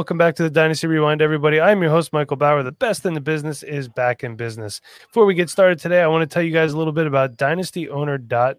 Welcome back to the Dynasty Rewind, everybody. I'm your host, Michael Bauer. The best in the business is back in business. Before we get started today, I want to tell you guys a little bit about dynastyowner.com.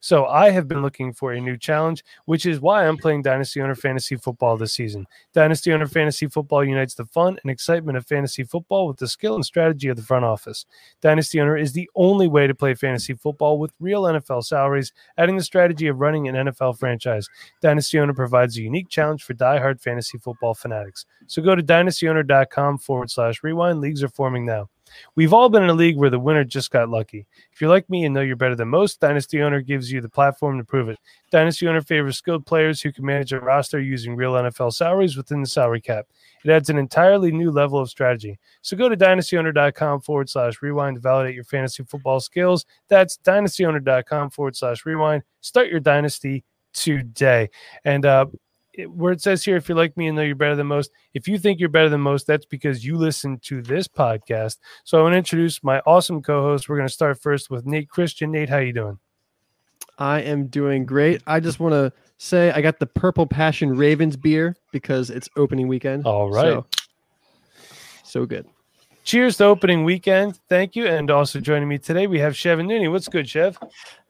So, I have been looking for a new challenge, which is why I'm playing Dynasty Owner Fantasy Football this season. Dynasty Owner Fantasy Football unites the fun and excitement of fantasy football with the skill and strategy of the front office. Dynasty Owner is the only way to play fantasy football with real NFL salaries, adding the strategy of running an NFL franchise. Dynasty Owner provides a unique challenge for die-hard fantasy football fanatics. So go to dynastyowner.com forward slash rewind. Leagues are forming now. We've all been in a league where the winner just got lucky. If you're like me and know you're better than most, Dynasty Owner gives you the platform to prove it. Dynasty Owner favors skilled players who can manage a roster using real NFL salaries within the salary cap. It adds an entirely new level of strategy. So go to dynastyowner.com forward slash rewind to validate your fantasy football skills. That's dynastyowner.com forward slash rewind. Start your dynasty today. And uh, where it says here, if you're like me and know you're better than most, if you think you're better than most, that's because you listen to this podcast. So I want to introduce my awesome co-host. We're going to start first with Nate Christian. Nate, how you doing? I am doing great. I just want to say I got the Purple Passion Ravens beer because it's opening weekend. All right. So, so good. Cheers to opening weekend. Thank you. And also joining me today, we have Chev and Nooney. What's good, Chev?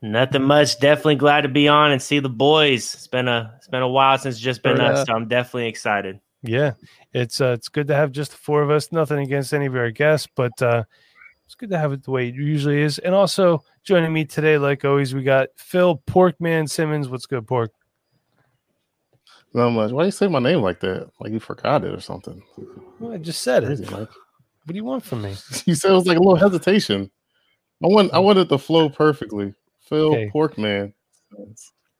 Nothing much. Definitely glad to be on and see the boys. It's been a it's been a while since it's just been Yeah. us, so I'm definitely excited. Yeah, it's uh, it's good to have just the four of us. Nothing against any of our guests, but uh, it's good to have it the way it usually is. And also joining me today, like always, we got Phil Porkman Simmons. What's good, Pork? Not much. Why do you say my name like that? Like you forgot it or something? Well, I just said it. Crazy, Mike. What do you want from me? You said it was like a little hesitation. I want I wanted to flow perfectly. Phil Okay. Porkman.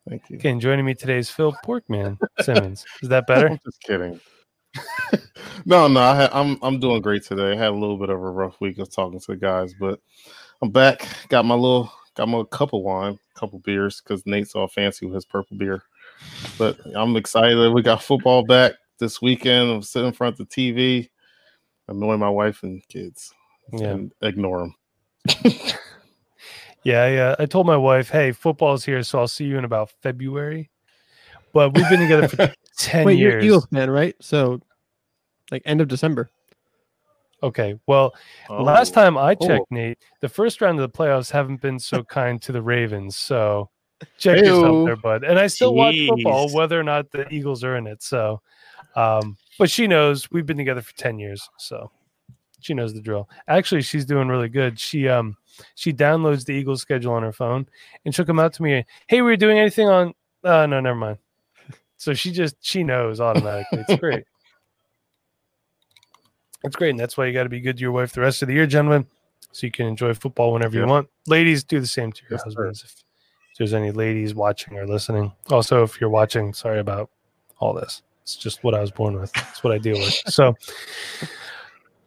Thank you. Okay, and joining me today is Phil Porkman Simmons. Is that better? I'm just kidding. no, no, I had, I'm I'm doing great today. I had a little bit of a rough week of talking to the guys, but I'm back. Got my little got my cup of wine, couple beers because Nate's all fancy with his purple beer. But I'm excited. We got football back this weekend. I'm sitting in front of the TV, annoying my wife and kids, Yeah. and ignore them. Yeah, I, uh, I told my wife, "Hey, football's here, so I'll see you in about February." But we've been together for ten Wait, you're years. an Eagles fan, right? So, like end of December. Okay, well, Last Oh, time I Oh. checked, Nate, the first round of the playoffs haven't been so kind to the Ravens. So check yourself Heyo. there, bud. And I still watch football, whether or not the Eagles are in it. So, um, but she knows we've been together for ten years, so she knows the drill. Actually, she's doing really good. She um she downloads the Eagles schedule on her phone, and she'll come out to me. Hey, we were doing anything on? Uh, no, never mind. So she just she knows automatically. It's great. It's great, and that's why you got to be good to your wife the rest of the year, gentlemen, so you can enjoy football whenever you want. Ladies, do the same to your Yes, husbands if, if there's any ladies watching or listening. Also, if you're watching, sorry about all this. It's just what I was born with. It's what I deal with. So,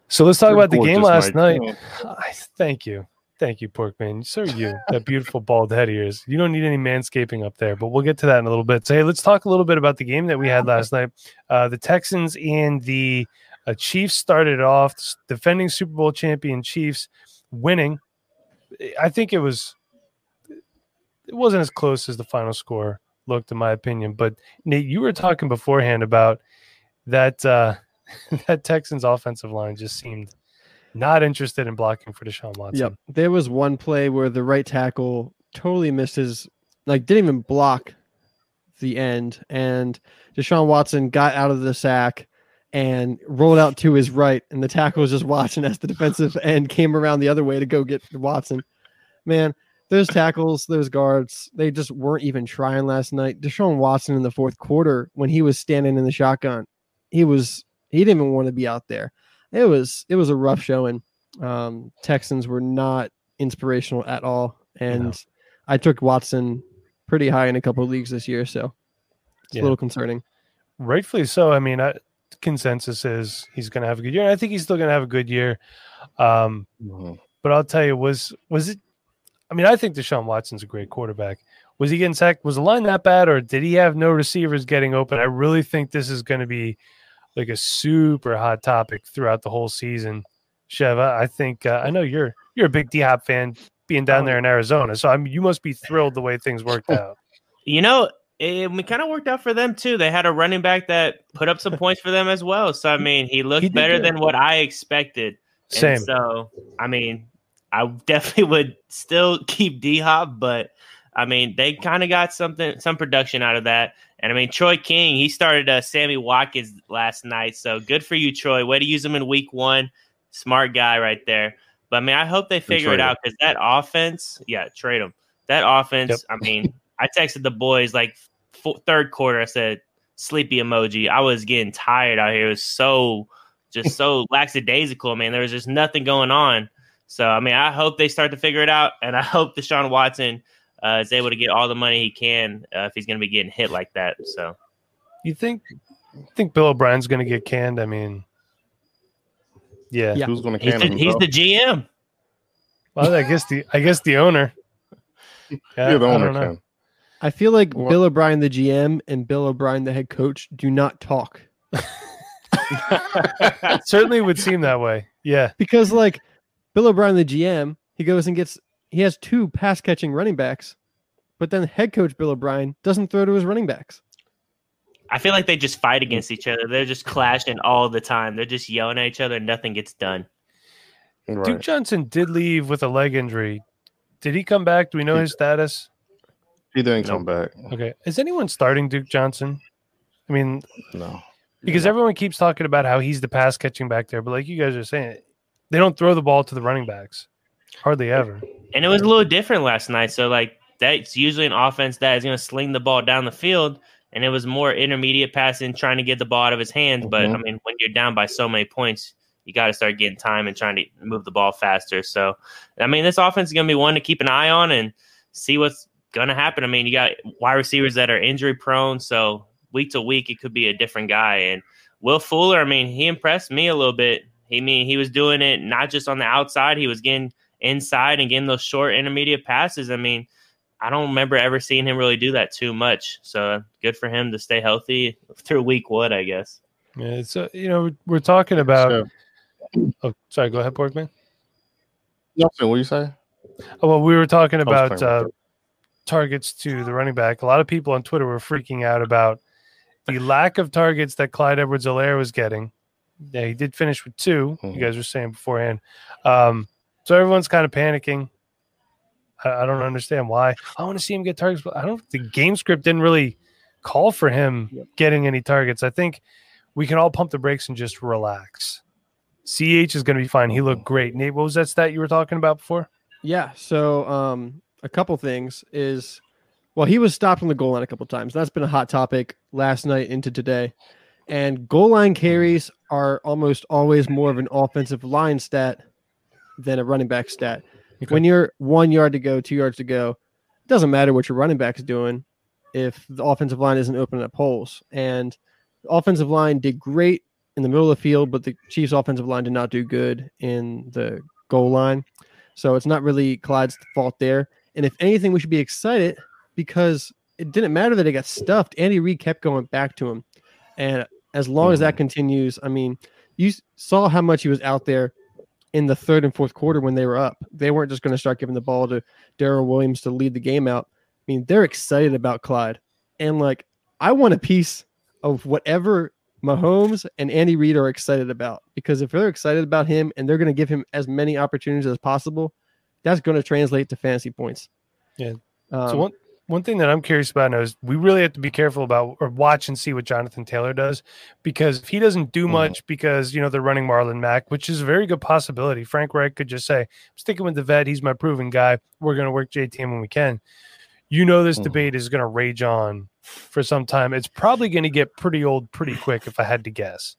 so let's talk You're about the game last night. I, thank you. Thank you, Porkman. So you, that beautiful bald head of yours. You don't need any manscaping up there, but we'll get to that in a little bit. So, hey, let's talk a little bit about the game that we had last night. Uh, the Texans and the uh, Chiefs started off defending Super Bowl champion Chiefs winning. I think it was, it wasn't as close as the final score looked, in my opinion. But Nate, you were talking beforehand about that, uh, that Texans offensive line just seemed not interested in blocking for Deshaun Watson. Yep. There was one play where the right tackle totally missed his, like, didn't even block the end, and Deshaun Watson got out of the sack and rolled out to his right, and the tackle was just watching as the defensive end came around the other way to go get Watson. Man, those tackles, those guards, they just weren't even trying last night. Deshaun Watson in the fourth quarter, when he was standing in the shotgun, he was he didn't even want to be out there. It was it was a rough showing. Um, Texans were not inspirational at all, and I took Watson pretty high in a couple of leagues this year. So It's Yeah. a little concerning. rightfully so. I mean, I, consensus is he's going to have a good year. And I think he's still going to have a good year. Um, Mhm. but I'll tell you, was was it? I mean, I think Deshaun Watson's a great quarterback. Was he getting sacked? Was the line that bad, or did he have no receivers getting open? I really think this is going to be like a super hot topic throughout the whole season. Sheva, I think uh, I know you're you're a big D Hop fan, being down there in Arizona, so I mean, you must be thrilled the way things worked out. You know, it, it kind of worked out for them too. They had a running back that put up some points for them as well. So I mean, he looked He better than what I expected. And Same. so I mean, I definitely would still keep D Hop, but I mean, they kind of got something, some production out of that. And I mean, Troy King, he started uh, Sammy Watkins last night, so good for you, Troy. Way to use him in Week One. Smart guy right there. But I mean, I hope they figure it out because that offense, yeah, trade him. That offense, Yep. I mean, I texted the boys like fo- third quarter. I said sleepy emoji. I was getting tired out here. It was so just so lackadaisical, man. There was just nothing going on. So I mean, I hope they start to figure it out, and I hope Deshaun Watson uh, is able to get all the money he can uh, if he's going to be getting hit like that. So You think think Bill O'Brien's going to get canned? I mean, yeah. Yeah. Who's going to he's can the, him? he's the GM. Well, I guess the I guess the owner. Yeah, yeah, the I owner don't can. I feel like What- Bill O'Brien, the GM, and Bill O'Brien, the head coach, do not talk certainly would seem that way. Yeah, because, like, Bill O'Brien, the GM, he goes and gets he has two pass catching running backs, but then head coach Bill O'Brien doesn't throw to his running backs. I feel like they just fight against each other. They're just clashing all the time. They're just yelling at each other, and nothing gets done. Duke Johnson did leave with a leg injury. Did he come back? Do we know his status? He didn't come back. Okay, is anyone starting Duke Johnson? I mean, No. because everyone keeps talking about how he's the pass catching back there, but like you guys are saying, they don't throw the ball to the running backs hardly ever. And it was a little different last night. So like that's usually an offense that is going to sling the ball down the field, and it was more intermediate passing, trying to get the ball out of his hands. But I Mhm. mean, when you're down by so many points, you got to start getting time and trying to move the ball faster. So I mean, this offense is going to be one to keep an eye on and see what's going to happen. I mean, you got wide receivers that are injury prone, so week to week it could be a different guy. And Will Fuller, I mean, he impressed me a little bit. He mean he was doing it not just on the outside; he was getting inside and getting those short intermediate passes. I mean, I don't remember ever seeing him really do that too much. So good for him to stay healthy through week one, I guess. Yeah, it's uh, you know we're talking about. So, Oh, sorry. Go ahead, Porkman. Nelson, what you say? Oh, well, we were talking about uh, targets to the running back. A lot of people on Twitter were freaking out about the lack of targets that Clyde Edwards-Helaire was getting. Yeah, he did finish with 2 Mhm. You guys were saying beforehand. Um, so everyone's kind of panicking. I, I don't understand why. I want to see him get targets, but I don't. The game script didn't really call for him Yep. getting any targets. I think we can all pump the brakes and just relax. Ch is going to be fine. He looked great. Nate, what was that stat you were talking about before? Yeah. So um, a couple things is, well, he was stopped on the goal line a couple times. That's been a hot topic last night into today. And goal line carries are almost always more of an offensive line stat than a running back stat. Okay. When you're one yard to go, two yards to go, it doesn't matter what your running back is doing if the offensive line isn't opening up holes. And the offensive line did great in the middle of the field, but the Chiefs' offensive line did not do good in the goal line. So it's not really Clyde's fault there. And if anything, we should be excited because it didn't matter that it got stuffed. Andy Reid kept going back to him. And as long as that continues, I mean, you saw how much he was out there in the third and fourth quarter when they were up. They weren't just going to start giving the ball to Darrel Williams to lead the game out. I mean, they're excited about Clyde. And like, I want a piece of whatever Mahomes and Andy Reid are excited about because if they're excited about him and they're going to give him as many opportunities as possible, that's going to translate to fantasy points. Yeah. Um, so one one thing that I'm curious about now is we really have to be careful about or watch and see what Jonathan Taylor does because if he doesn't do Mhm. much because you know they're running Marlon Mack, which is a very good possibility. Frank Reich could just say, I'm sticking with the vet, he's my proven guy. We're gonna work JTM when we can. You know this Mhm. debate is gonna rage on for some time. It's probably gonna get pretty old pretty quick if I had to guess.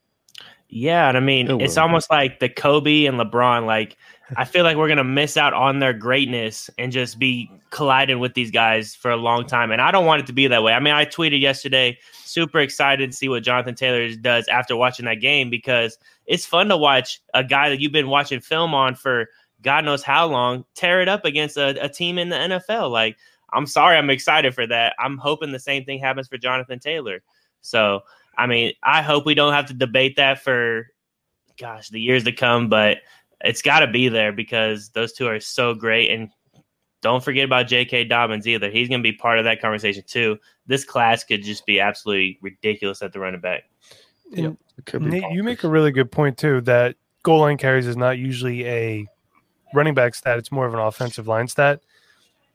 Yeah, and I mean, It it's almost like the Kobe and LeBron. Like, I feel like we're gonna miss out on their greatness and just be colliding with these guys for a long time. And I don't want it to be that way. I mean, I tweeted yesterday, super excited to see what Jonathan Taylor does after watching that game because it's fun to watch a guy that you've been watching film on for God knows how long tear it up against a, a team in the NFL. Like, I'm sorry, I'm excited for that. I'm hoping the same thing happens for Jonathan Taylor. So, I mean, I hope we don't have to debate that for, gosh, the years to come, but it's got to be there because those two are so great. And don't forget about J.K. Dobbins either. He's going to be part of that conversation too. This class could just be absolutely ridiculous at the running back. And It could be Nate, you make a really good point too. That goal line carries is not usually a running back stat; it's more of an offensive line stat.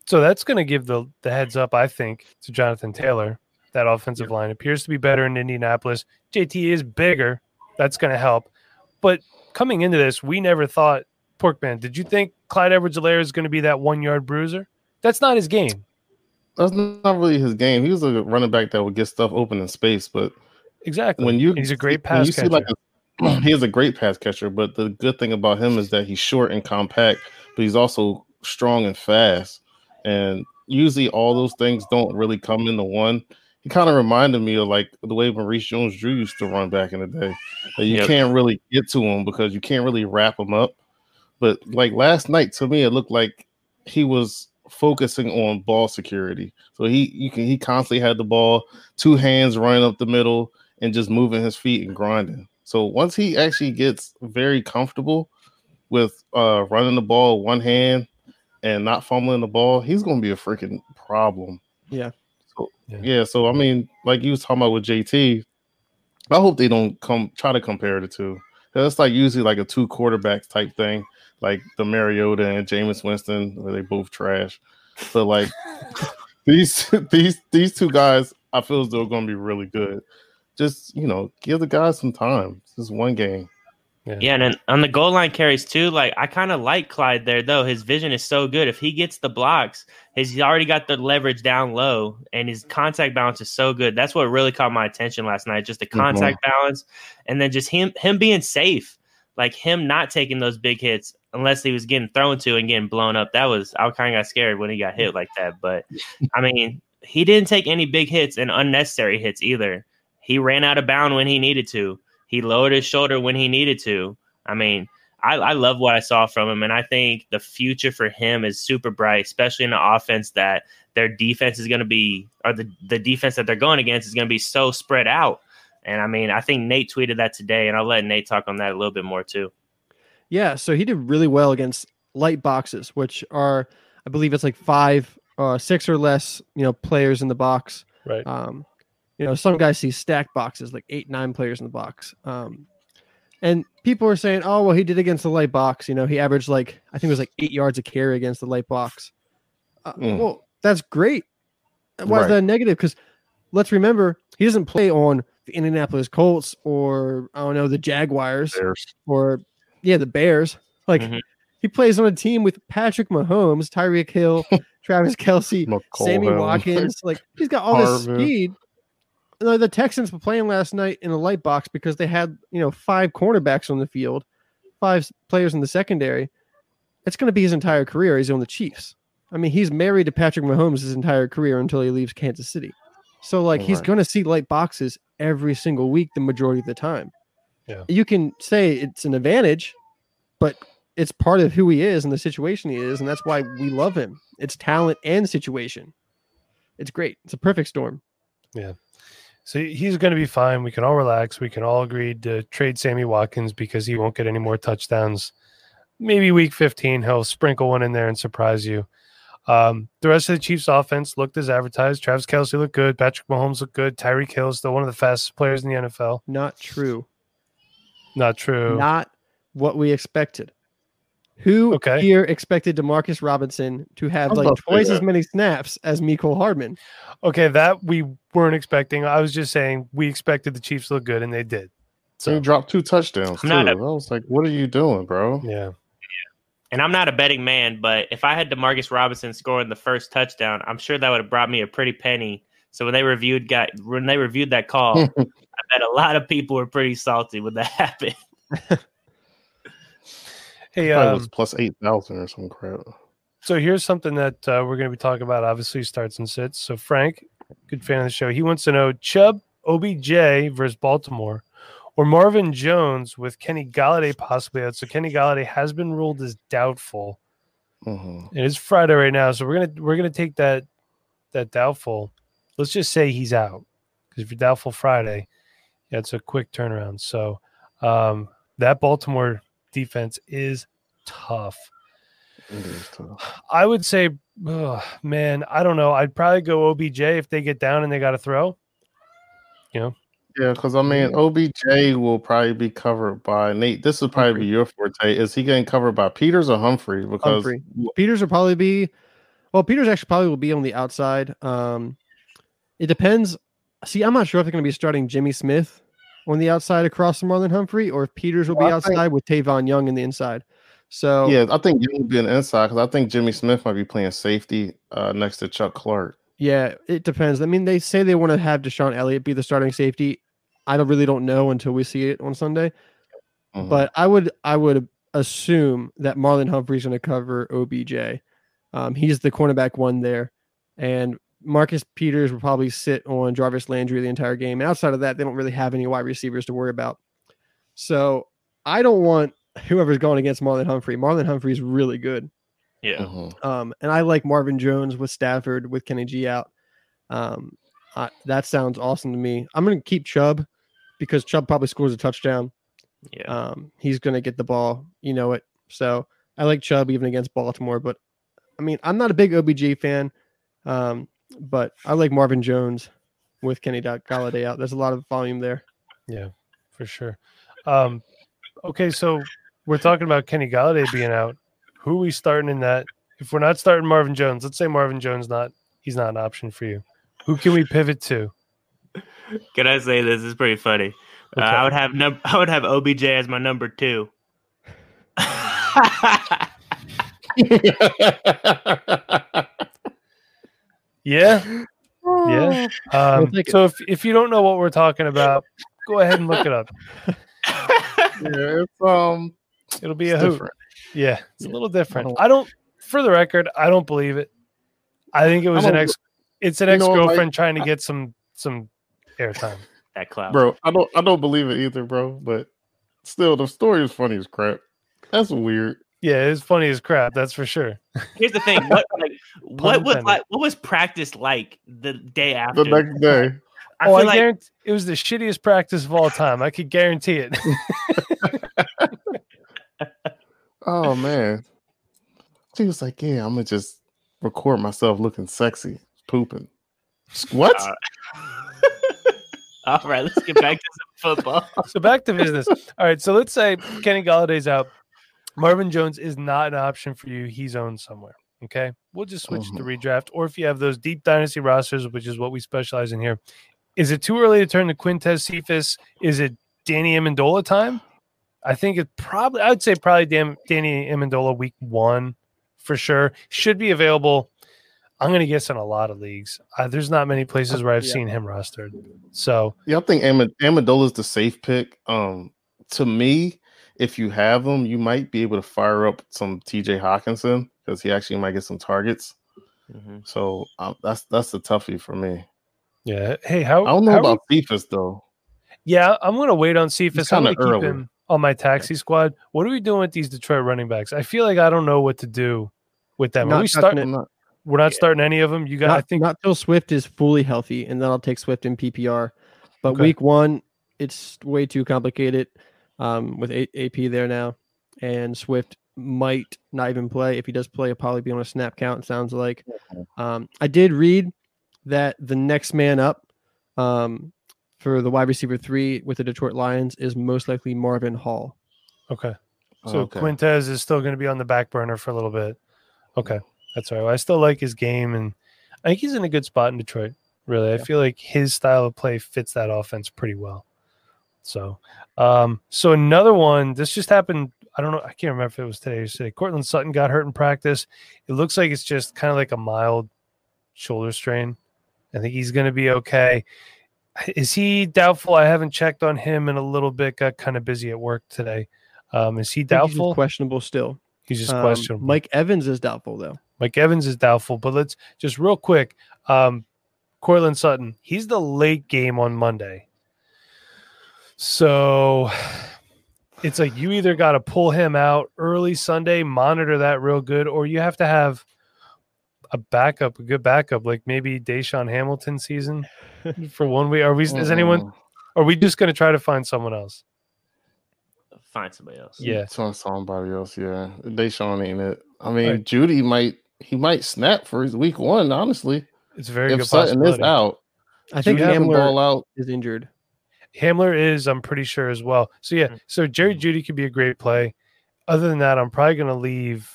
So that's going to give the the heads up, I think, to Jonathan Taylor. That offensive line appears to be better in Indianapolis. JT is bigger. That's going to help. But coming into this, we never thought Porkman. Did you think Clyde Edwards-Helaire is going to be that one yard bruiser? That's not his game. That's not really his game. He was a running back that would get stuff open in space, but Exactly. when you he's a great pass you catcher. see like a, he is a great pass catcher, but the good thing about him is that he's short and compact, but he's also strong and fast. And usually all those things don't really come into one. He kind of reminded me of like the way Maurice Jones-Drew used to run back in the day. You Yep. can't really get to him because you can't really wrap him up. But like last night, to me, it looked like he was focusing on ball security. So he you can he constantly had the ball, two hands running up the middle and just moving his feet and grinding. So once he actually gets very comfortable with uh running the ball one hand and not fumbling the ball, he's gonna be a freaking problem. Yeah. So Yeah. yeah, so I mean, like you was talking about with JT, I hope they don't come try to compare the two. That's like usually like a two quarterbacks type thing, like the Mariota and Jameis Winston, where they both trash. But like these these these two guys, I feel as though are gonna be really good. Just you know, give the guys some time. This is one game. Yeah, and on the goal line carries too, like I kind of like Clyde there though. His vision is so good. If he gets the blocks, he's already got the leverage down low, and his contact balance is so good. That's what really caught my attention last night. Just the mm-hmm. contact balance, and then just him him being safe, like him not taking those big hits unless he was getting thrown to and getting blown up. That was I kind of got scared when he got hit like that. But I mean, he didn't take any big hits and unnecessary hits either. He ran out of bound when he needed to. He lowered his shoulder when he needed to. I mean, I, I love what I saw from him, and I think the future for him is super bright, especially in an offense that their defense is going to be, or the, the defense that they're going against is going to be so spread out. And I mean, I think Nate tweeted that today, and I'll let Nate talk on that a little bit more too. Yeah, so he did really well against light boxes, which are, I believe it's like five, uh, six or less, you know, players in the box. right. Um, you know, some guys see stacked boxes, like eight, nine players in the box. Um, and people are saying, oh, well, he did against the light box. You know, he averaged like, I think it was like eight yards a carry against the light box. Uh, Mm. Well, that's great. Why is Right. that negative? Because let's remember, he doesn't play on the Indianapolis Colts or, I don't know, the Jaguars Bears. or, yeah, the Bears. Like, Mhm. he plays on a team with Patrick Mahomes, Tyreek Hill, Travis Kelce, Mecole Sammy. Watkins. Like he's got all this speed. The Texans were playing last night in a light box because they had you know five cornerbacks on the field, five players in the secondary. It's going to be his entire career. He's on the Chiefs. I mean, he's married to Patrick Mahomes his entire career until he leaves Kansas City. So like he's going to see light boxes every single week, the majority of the time. Yeah. You can say it's an advantage, but it's part of who he is and the situation he is, and that's why we love him. It's talent and situation. It's great. It's a perfect storm. So he's going to be fine. We can all relax. We can all agree to trade Sammy Watkins because he won't get any more touchdowns. Maybe week 15, he'll sprinkle one in there and surprise you. Um, the rest of the Chiefs' offense looked as advertised. Travis Kelce looked good. Patrick Mahomes looked good. Tyreek Hill is still one of the fastest players in the NFL. Not true. Not true. Not what we expected. Who Okay. here expected Demarcus Robinson to have I was like about to say twice as many snaps as Mecole Hardman? Okay, that we weren't expecting. I was just saying we expected the Chiefs to look good, and they did. So he dropped two touchdowns too. I'm I not was like, "What are you doing, bro?" yeah, And I'm not a betting man, but if I had Demarcus Robinson scoring the first touchdown, I'm sure that would have brought me a pretty penny. So when they reviewed got when they reviewed that call, I bet a lot of people were pretty salty when that happened. Hey, um, was plus eight thousand or some crap. so here's something that uh, we're going to be talking about. Obviously, starts and sits. So Frank, good fan of the show, he wants to know Chubb, OBJ versus Baltimore, or Marvin Jones with Kenny Golladay possibly out. So Kenny Golladay has been ruled as doubtful. hmm It is Friday right now, so we're gonna we're gonna take that that doubtful. Let's just say he's out because if you're doubtful Friday, yeah, it's a quick turnaround. So um, that Baltimore defense is tough. It is tough. I would say, ugh, man, I don't know. I'd probably go OBJ if they get down and they got to throw. Yeah, Yeah, because I mean, OBJ will probably be covered by Nate. This would probably be your forte. Is he getting covered by Peters or Humphrey? Because Humphrey. Peters will probably be well, Peters actually probably will be on the outside. Um it depends. See, I'm not sure if they're gonna be starting Jimmy Smith on the outside across from Marlon Humphrey, or if Peters will Well, be I think- outside with Tavon Young in the inside. So yeah, I think Young will be an inside because I think Jimmy Smith might be playing safety uh, next to Chuck Clark. Yeah, it depends. I mean, they say they want to have DeShon Elliott be the starting safety. I don't really don't know until we see it on Sunday. Mhm. But I would I would assume that Marlon Humphrey's going to cover OBJ. Um, he's the cornerback one there, and Marcus Peters will probably sit on Jarvis Landry the entire game. And outside of that, they don't really have any wide receivers to worry about. So I don't want whoever's going against Marlon Humphrey. Marlon Humphrey's really good. Yeah. Mhm. Um, and I like Marvin Jones with Stafford with Kenny G out. Um, I, that sounds awesome to me. I'm going to keep Chubb because Chubb probably scores a touchdown. Yeah. Um, he's going to get the ball, you know it. So I like Chubb even against Baltimore. But I mean, I'm not a big OBJ fan, um, but I like Marvin Jones with Kenny Golladay out. There's a lot of volume there. Yeah, for sure. Um, okay, so we're talking about Kenny Golladay being out. Who are we starting in that? If we're not starting Marvin Jones, let's say Marvin Jones not he's not an option for you. Who can we pivot to? Can I say this? It's pretty funny. Uh, I would have num- I would have OBJ as my number two. Yeah, yeah. Um, so if if you don't know what we're talking about, go ahead and look it up. yeah, it's um, It'll be it's a hoot. different. Yeah, it's a little different. I don't. For the record, I don't believe it. I think it was I an don't- ex. It's an you ex know, like- girlfriend trying to get some some airtime. that cloud. bro. I don't, I don't believe it either, bro. But still, the story is funny as crap. That's weird. Yeah, it's funny as crap. That's for sure. Here's the thing. What like what was like what was practice like the day after? The next day, I oh, I like guarantee it was the shittiest practice of all time. I could guarantee it. oh man, she was like, "Yeah, I'm gonna just record myself looking sexy, pooping." What? Uh, All right, let's get back to some football. so back to business. All right, so let's say Kenny Golladay's out. Marvin Jones is not an option for you. He's owned somewhere. Okay, we'll just switch to redraft, or if you have those deep dynasty rosters, which is what we specialize in here. Is it too early to turn to Quintez Cephus? Is it Danny Amendola time? I think it probably. I'd say probably Dan, Danny Amendola week one for sure should be available. I'm going to guess in a lot of leagues. Uh, there's not many places where I've Yeah. seen him rostered. So Yeah, I think Amad- Amendola's the safe pick. Um, to me, if you have him, you might be able to fire up some T.J. Hockenson because he actually might get some targets. Mhm. So um, that's that's the toughie for me. yeah, hey, how I don't know how about Cephus though. Yeah, I'm going to wait on Cephus. I'm kinda going to keep early. him on my taxi squad. What are we doing with these Detroit running backs? I feel like I don't know what to do with them. Are we touching start? it. I'm not- We're not starting any of them. You got. not, I think. not till Swift is fully healthy, and then I'll take Swift in PPR. But Okay. week one, it's way too complicated um, with A- AP there now, and Swift might not even play. If he does play, he'll probably be on a snap count. It sounds like. Um, I did read that the next man up um, for the wide receiver three with the Detroit Lions is most likely Marvin Hall. Okay. So okay. Quintez is still going to be on the back burner for a little bit. Okay, that's all right. Well, I still like his game, and I think he's in a good spot in Detroit. Really, I feel like his style of play fits that offense pretty well. So, um, so another one. This just happened. I don't know. I can't remember if it was today or yesterday. Courtland Sutton got hurt in practice. It looks like it's just kind of like a mild shoulder strain. I think he's going to be okay. is he doubtful? I haven't checked on him in a little bit. Got kind of busy at work today. Um, is he I think he's doubtful? questionable still. He's just Um, questionable. Mike Evans is doubtful though. Mike Evans is doubtful, but let's just real quick. Um, Courtland Sutton, he's the late game on Monday. So it's like you either got to pull him out early Sunday, monitor that real good, or you have to have a backup, a good backup, like maybe DaeSean Hamilton season for one week. Are we, is anyone, oh. are we just going to try to find someone else? Find somebody else. Yeah. Trying somebody else, yeah. Deshaun ain't it. I mean, Right. Jeudy might he might snap for his week one, honestly. It's a very if good Sutton is out. I think Jeudy can ball out. is injured. Hamler is, I'm pretty sure as well. So yeah, Mm. so Jerry Jeudy could be a great play. Other than that, I'm probably going to leave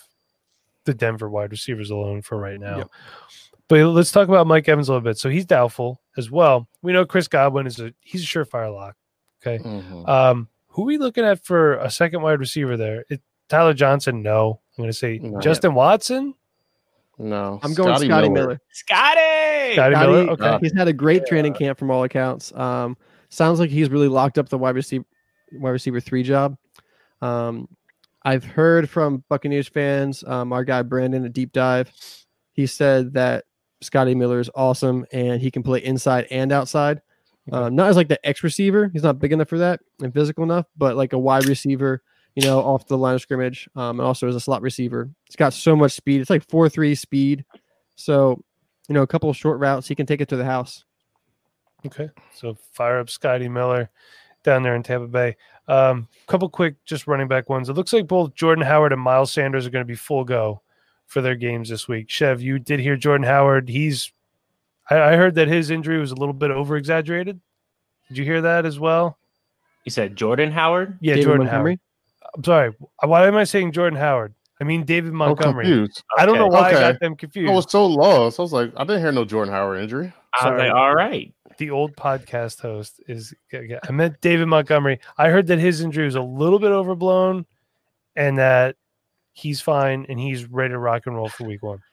the Denver wide receivers alone for right now. Yep. But let's talk about Mike Evans a little bit. So he's doubtful as well. We know Chris Godwin is a he's a surefire lock. Okay. Mhm. Um, who are we looking at for a second wide receiver there? It, Tyler Johnson, no. I'm going to say No. Justin Watson. no, I'm going Scotty Miller. Scotty. Scotty Scotty, Miller. Okay. He's had a great training camp from all accounts. Um, sounds like he's really locked up the wide receiver wide receiver three job. Um, I've heard from Buccaneers fans, um, our guy Brandon at Deep Dive, he said that Scotty Miller is awesome and he can play inside and outside. Um, not as like the X receiver, he's not big enough for that and physical enough, but like a wide receiver, you know, off the line of scrimmage, um, and also as a slot receiver. He's got so much speed. It's like four three speed. So, you know, a couple of short routes, he can take it to the house. Okay. So fire up Scotty Miller down there in Tampa Bay. Um, couple quick just running back ones. It looks like both Jordan Howard and Miles Sanders are going to be full go for their games this week. Chev, you did hear Jordan Howard. He's I, I heard that his injury was a little bit over exaggerated. Did you hear that as well? You said Jordan Howard? Yeah, David Jordan Montgomery? Howard. I'm sorry. Why am I saying Jordan Howard? I mean David Montgomery. confused. I don't know Okay. why I Okay. got them confused. I was so lost. I was like, I didn't hear no Jordan Howard injury. I was Sorry. like, all right. The old podcast host is I meant David Montgomery. I heard that his injury was a little bit overblown and that he's fine and he's ready to rock and roll for week one.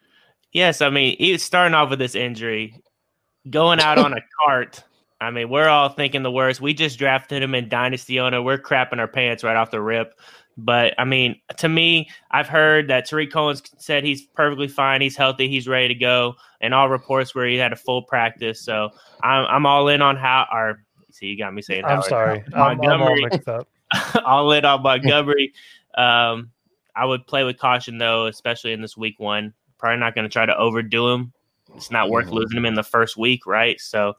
Yes, I mean, he was starting off with this injury, going out on a cart. I mean, we're all thinking the worst. We just drafted him in Dynasty Owner. We're crapping our pants right off the rip. But I mean, to me, I've heard that Tarik Cohen's said he's perfectly fine. He's healthy. He's ready to go. And all reports where he had a full practice. So I'm, I'm all in on how. Our see, you got me saying. I'm Howard. sorry. I'm, I'm all Montgomery. all in on Montgomery. Um, I would play with caution though, especially in this week one. Probably not going to try to overdo him. It's not worth Mhm. losing him in the first week, right? So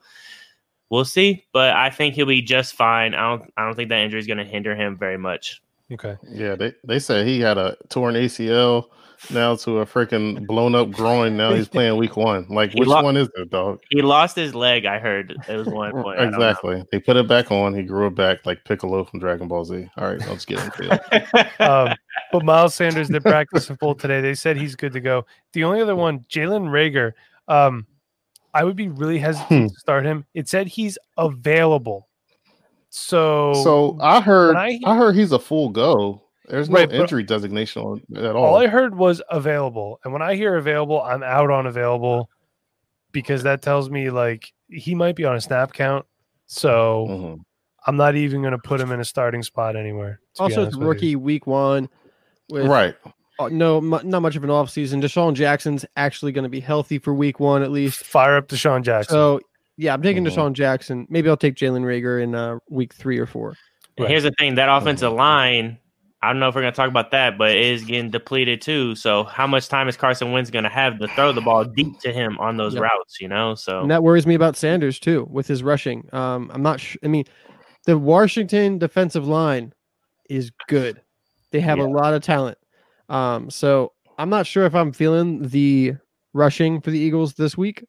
we'll see. But I think he'll be just fine. I don't. I don't think that injury is going to hinder him very much. Okay. Yeah, they, they said he had a torn ACL now to a freaking blown up groin. Now he's playing week one. Like, He which lo- one is it, dog? He lost his leg. I heard it was one point. I don't know. exactly. They put it back on. He grew it back like Piccolo from Dragon Ball Z. All right, let's get him. it. Um, but Miles Sanders did practice in full today. They said he's good to go. The only other one, Jalen Reagor, um, I would be really hesitant Hmm. to start him. It said he's available. So, So I heard, I- I, heard he's a full go. There's no Right, injury designation at all all. I heard was available. And when I hear available, I'm out on available because that tells me like he might be on a snap count. So Mhm. I'm not even going to put him in a starting spot anywhere. Also, it's honest with you. rookie week one. With Right. uh, no, mu- not much of an offseason. DeSean Jackson's actually going to be healthy for week one at least. Fire up DeSean Jackson. So, yeah, I'm taking Mhm. DeSean Jackson. Maybe I'll take Jalen Reagor in uh, week three or four. And Right. Here's the thing: that offensive Mhm. line. I don't know if we're going to talk about that, but it is getting depleted too. So, how much time is Carson Wentz going to have to throw the ball deep to him on those Yep. routes? You know, so And that worries me about Sanders too with his rushing. Um, I'm not. Sh- I mean, the Washington defensive line is good. They have Yeah. a lot of talent. Um, so I'm not sure if I'm feeling the rushing for the Eagles this week.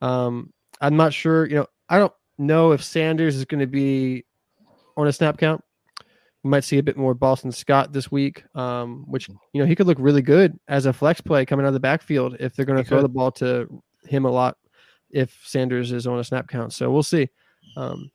Um, I'm not sure. You know, I don't know if Sanders is going to be on a snap count. We might see a bit more Boston Scott this week, um, which you know he could look really good as a flex play coming out of the backfield if they're going to throw could. the ball to him a lot. If Sanders is on a snap count, so we'll see. Um,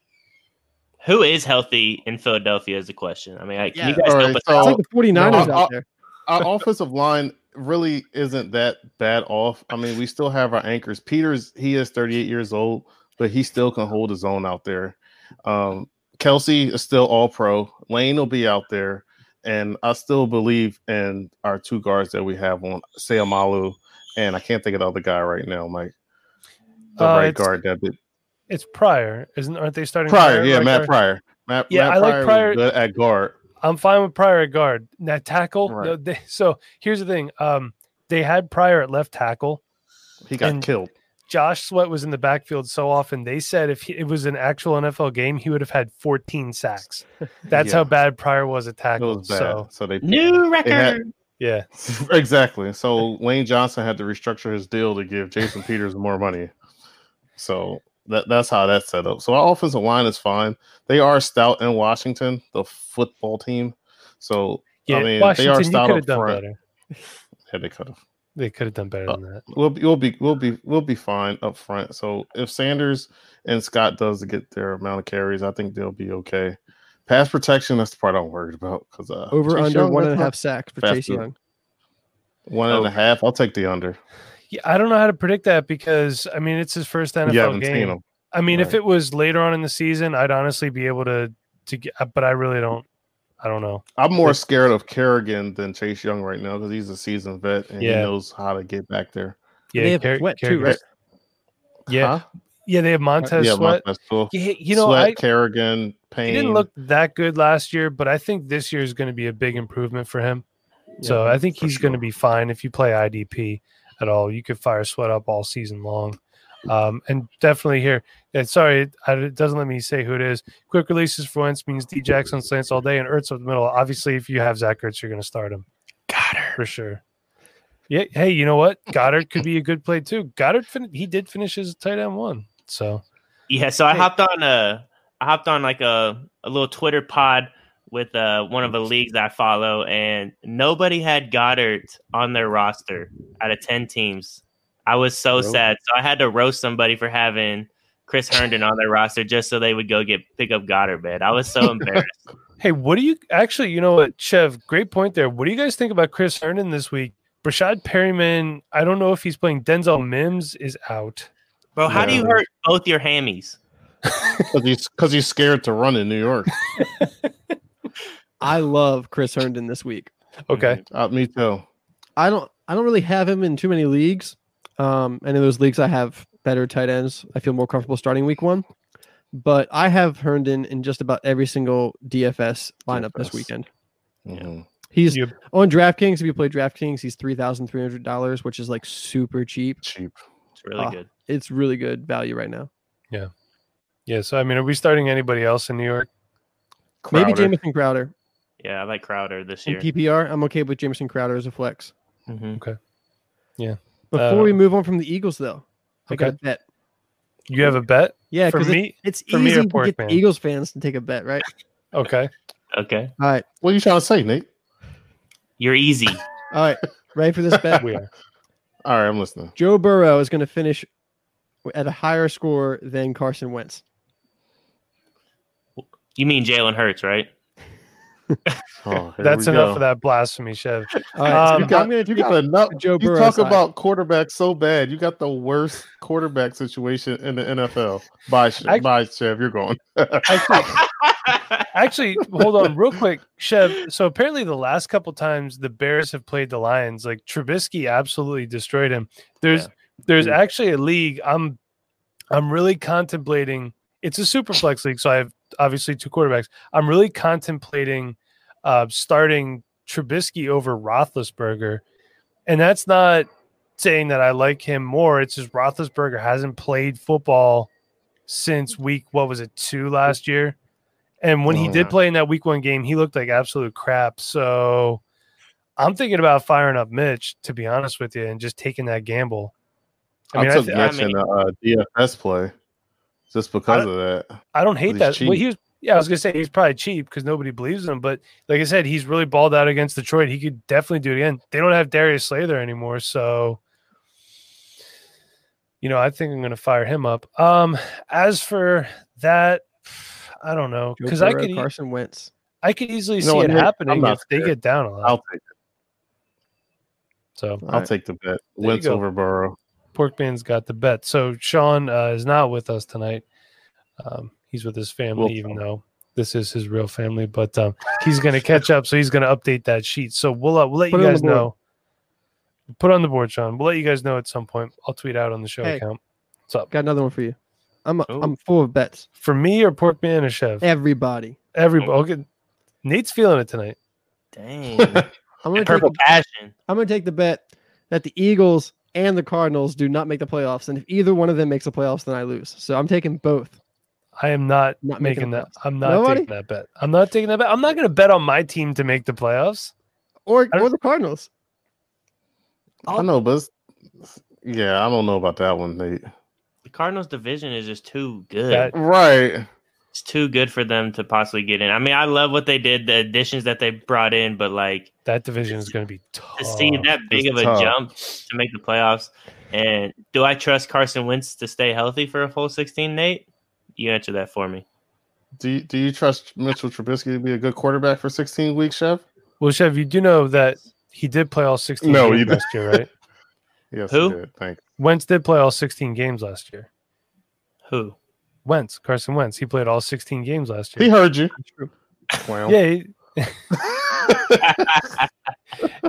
who is healthy in Philadelphia is the question. I mean, like, can you Yeah. guys All help right, us so- it's like the 49ers No, out I- there. Our offensive line really isn't that bad off. I mean, we still have our anchors. Peters, he is 38 years old. but he still can hold his own out there. Um, Kelce is still all pro. Lane will be out there, and I still believe in our two guards that we have on Seumalo, and I can't think of the other guy right now, Mike. The Uh, right guard that did It's Pryor, isn't? Aren't they starting Pryor, yeah, right Matt guard? Pryor. Matt, Yeah, Matt I like Pryor was Pryor. at guard. I'm fine with Pryor at guard. That tackle. Right. no, they- so here's the thing. Um, they had Pryor at left tackle. He got killed. Josh Sweat was in the backfield so often. They said if he, it was an actual NFL game, he would have had 14 sacks. That's Yeah. how bad Pryor was at tackle. was. So So, they New had- record. yeah, exactly. So Lane Johnson had to restructure his deal to give Jason Peters more money. So that that's how that's set up. So our offensive line is fine. They are stout in Washington, the football team. So yeah. I mean, they Washington, are stout could up have done front. better. Yeah, they could have. They could have done better Uh, than that. We'll be, we'll be we'll be we'll be fine up front. So if Sanders and Scott does get their amount of carries, I think they'll be okay. Pass protection, that's the part I'm worried about because uh, Over Chase under Young, one and a that's half sacks for fast Chase. Young. one and a Oh. half. I'll take the under. Yeah, I don't know how to predict that because I mean it's his first NFL game. seen them. I mean, if it was later on in the season, I'd honestly be able to to get, uh, but I really don't. I don't know. I'm more Yeah. scared of Kerrigan than Chase Young right now because he's a seasoned vet and Yeah. he knows how to get back there. Yeah, they have Car- Sweat too, right? Yeah, Huh? yeah, they have uh, Montez yeah, Sweat. Montez Sweat. Yeah, you know, Sweat, I, Kerrigan, Payne. he didn't look that good last year, but I think this year is going to be a big improvement for him. So I think for he's going to be fine if you play IDP at all. You could fire Sweat up all season long. Um, and definitely here, yeah, sorry, it, doesn't let me say who it is. Quick releases for Wentz means D Jackson slants all day and Ertz up the middle. Obviously, if you have Zach Ertz, you're going to start him. Goedert. For sure. Yeah. Hey, you know what? Goedert could be a good play too. Goedert, fin- he did finish his tight end one. So Yeah, so I hopped on a I hopped on like a, a little Twitter pod with uh, one of the leagues I follow, and nobody had Goedert on their roster out of ten teams. I was so Nope. sad, so I had to roast somebody for having Chris Herndon on their roster just so they would go get pick up Goedert. Man, I was so embarrassed. Hey, what do you actually? You know what, Chev? Great point there. What do you guys think about Chris Herndon this week? Breshad Perriman. I don't know if he's playing. Denzel Mims is out. Bro, how do you hurt both your hammies? because he's because he's scared to run in New York. I love Chris Herndon this week. Okay, Uh, me too. I don't I don't really have him in too many leagues. Um, and in those leagues I have better tight ends. I feel more comfortable starting week one. But I have Herndon in just about every single DFS lineup this DFS. weekend. Mhm. He's You- on DraftKings. If you play DraftKings, he's three thousand three hundred dollars, which is like super cheap. Cheap. It's really Ah. good. It's really good value right now. yeah. Yeah. So I mean, are we starting anybody else in New York? Maybe Crowder. Jamison Crowder Yeah, I like Crowder this in year. PPR. I'm okay with Jamison Crowder as a flex. Mhm. Okay. Yeah. Before Uh, we move on from the Eagles, though, I got a bet. You have a bet Yeah, for because me? it's for me easy to get Man? Eagles fans to take a bet, right? Okay. Okay, All right, What are you trying to say, Nate? you're easy. all right. Ready for this bet? We are. All right, I'm listening. Joe Burrow is going to finish at a higher score than Carson Wentz. You mean Jalen Hurts, right? Oh, That's enough go. of that blasphemy, Chev. All right, so Um, You got, I'm going to you got enough. Joe You Burrow talk side. about quarterbacks so bad. You got the worst quarterback situation in the NFL. Bye, Chev. Act- Bye, Chev. You're going. Actually, hold on real quick, Chev. So apparently, the last couple times the Bears have played the Lions, like Trubisky absolutely destroyed him. There's there's Dude. actually a league I'm I'm really contemplating. It's a super flex league, so I have obviously two quarterbacks. I'm really contemplating uh, starting Trubisky over Roethlisberger, and that's not saying that I like him more. It's just Roethlisberger hasn't played football since week what was it two last year, and when he Oh, did yeah. play in that week one game, he looked like absolute crap. So I'm thinking about firing up Mitch to be honest with you, and just taking that gamble. I, mean, I took thi- Mitch I mean- in the uh, DFS play just because of that. I don't hate he's that. Well, he was, yeah, I was gonna say he's probably cheap because nobody believes in him. But like I said, he's really balled out against Detroit. He could definitely do it again. They don't have Darius Slay there anymore, so you know I think I'm gonna fire him up. Um, as for that, I don't know because I Burrow, could Carson Wentz. I could easily You know see what, it Nick? Happening not if they get down a lot. I'll take it. so I'll Alright. take the bet. you Wentz over Burrow. Porkman's got the bet. So Sean uh, is not with us tonight. Um, he's with his family, Well- even though this is his real family. But um, he's going to catch up, so he's going to update that sheet. So we'll uh, we'll let Put you guys know. Put on the board, Sean. We'll let you guys know at some point. I'll tweet out on the show Hey. account. What's up Got another one for you. I'm Ooh. I'm full of bets. for me or Porkman or Chef? Everybody. Everybody. Okay. Nate's feeling it tonight. Dang. I'm gonna take Purple passion. I'm gonna take the bet that the Eagles and the Cardinals do not make the playoffs, and if either one of them makes the playoffs, then I lose. So I'm taking both. I am not, Not making making that. I'm not Nobody? taking that bet. I'm not taking that bet. I'm not going to bet on my team to make the playoffs. Or I don't- or the Cardinals. I know, but yeah, I don't know about that one, Nate. The Cardinals division is just too good. That- Right. It's too good for them to possibly get in. I mean, I love what they did, the additions that they brought in, but like That division is going to be tough. to see that big It's of a tough. jump to make the playoffs. And do I trust Carson Wentz to stay healthy for a full 16, Nate? You answer that for me. Do you, do you trust Mitchell Trubisky to be a good quarterback for 16 weeks, Chef? Well, Chef, you do know that he did play all 16 No, games you last year, right? Yes, Who? he did. Thank Wentz did play all 16 games last year. Who? Wentz, Carson Wentz, he played all 16 games last year. He heard you. True. Yeah, he,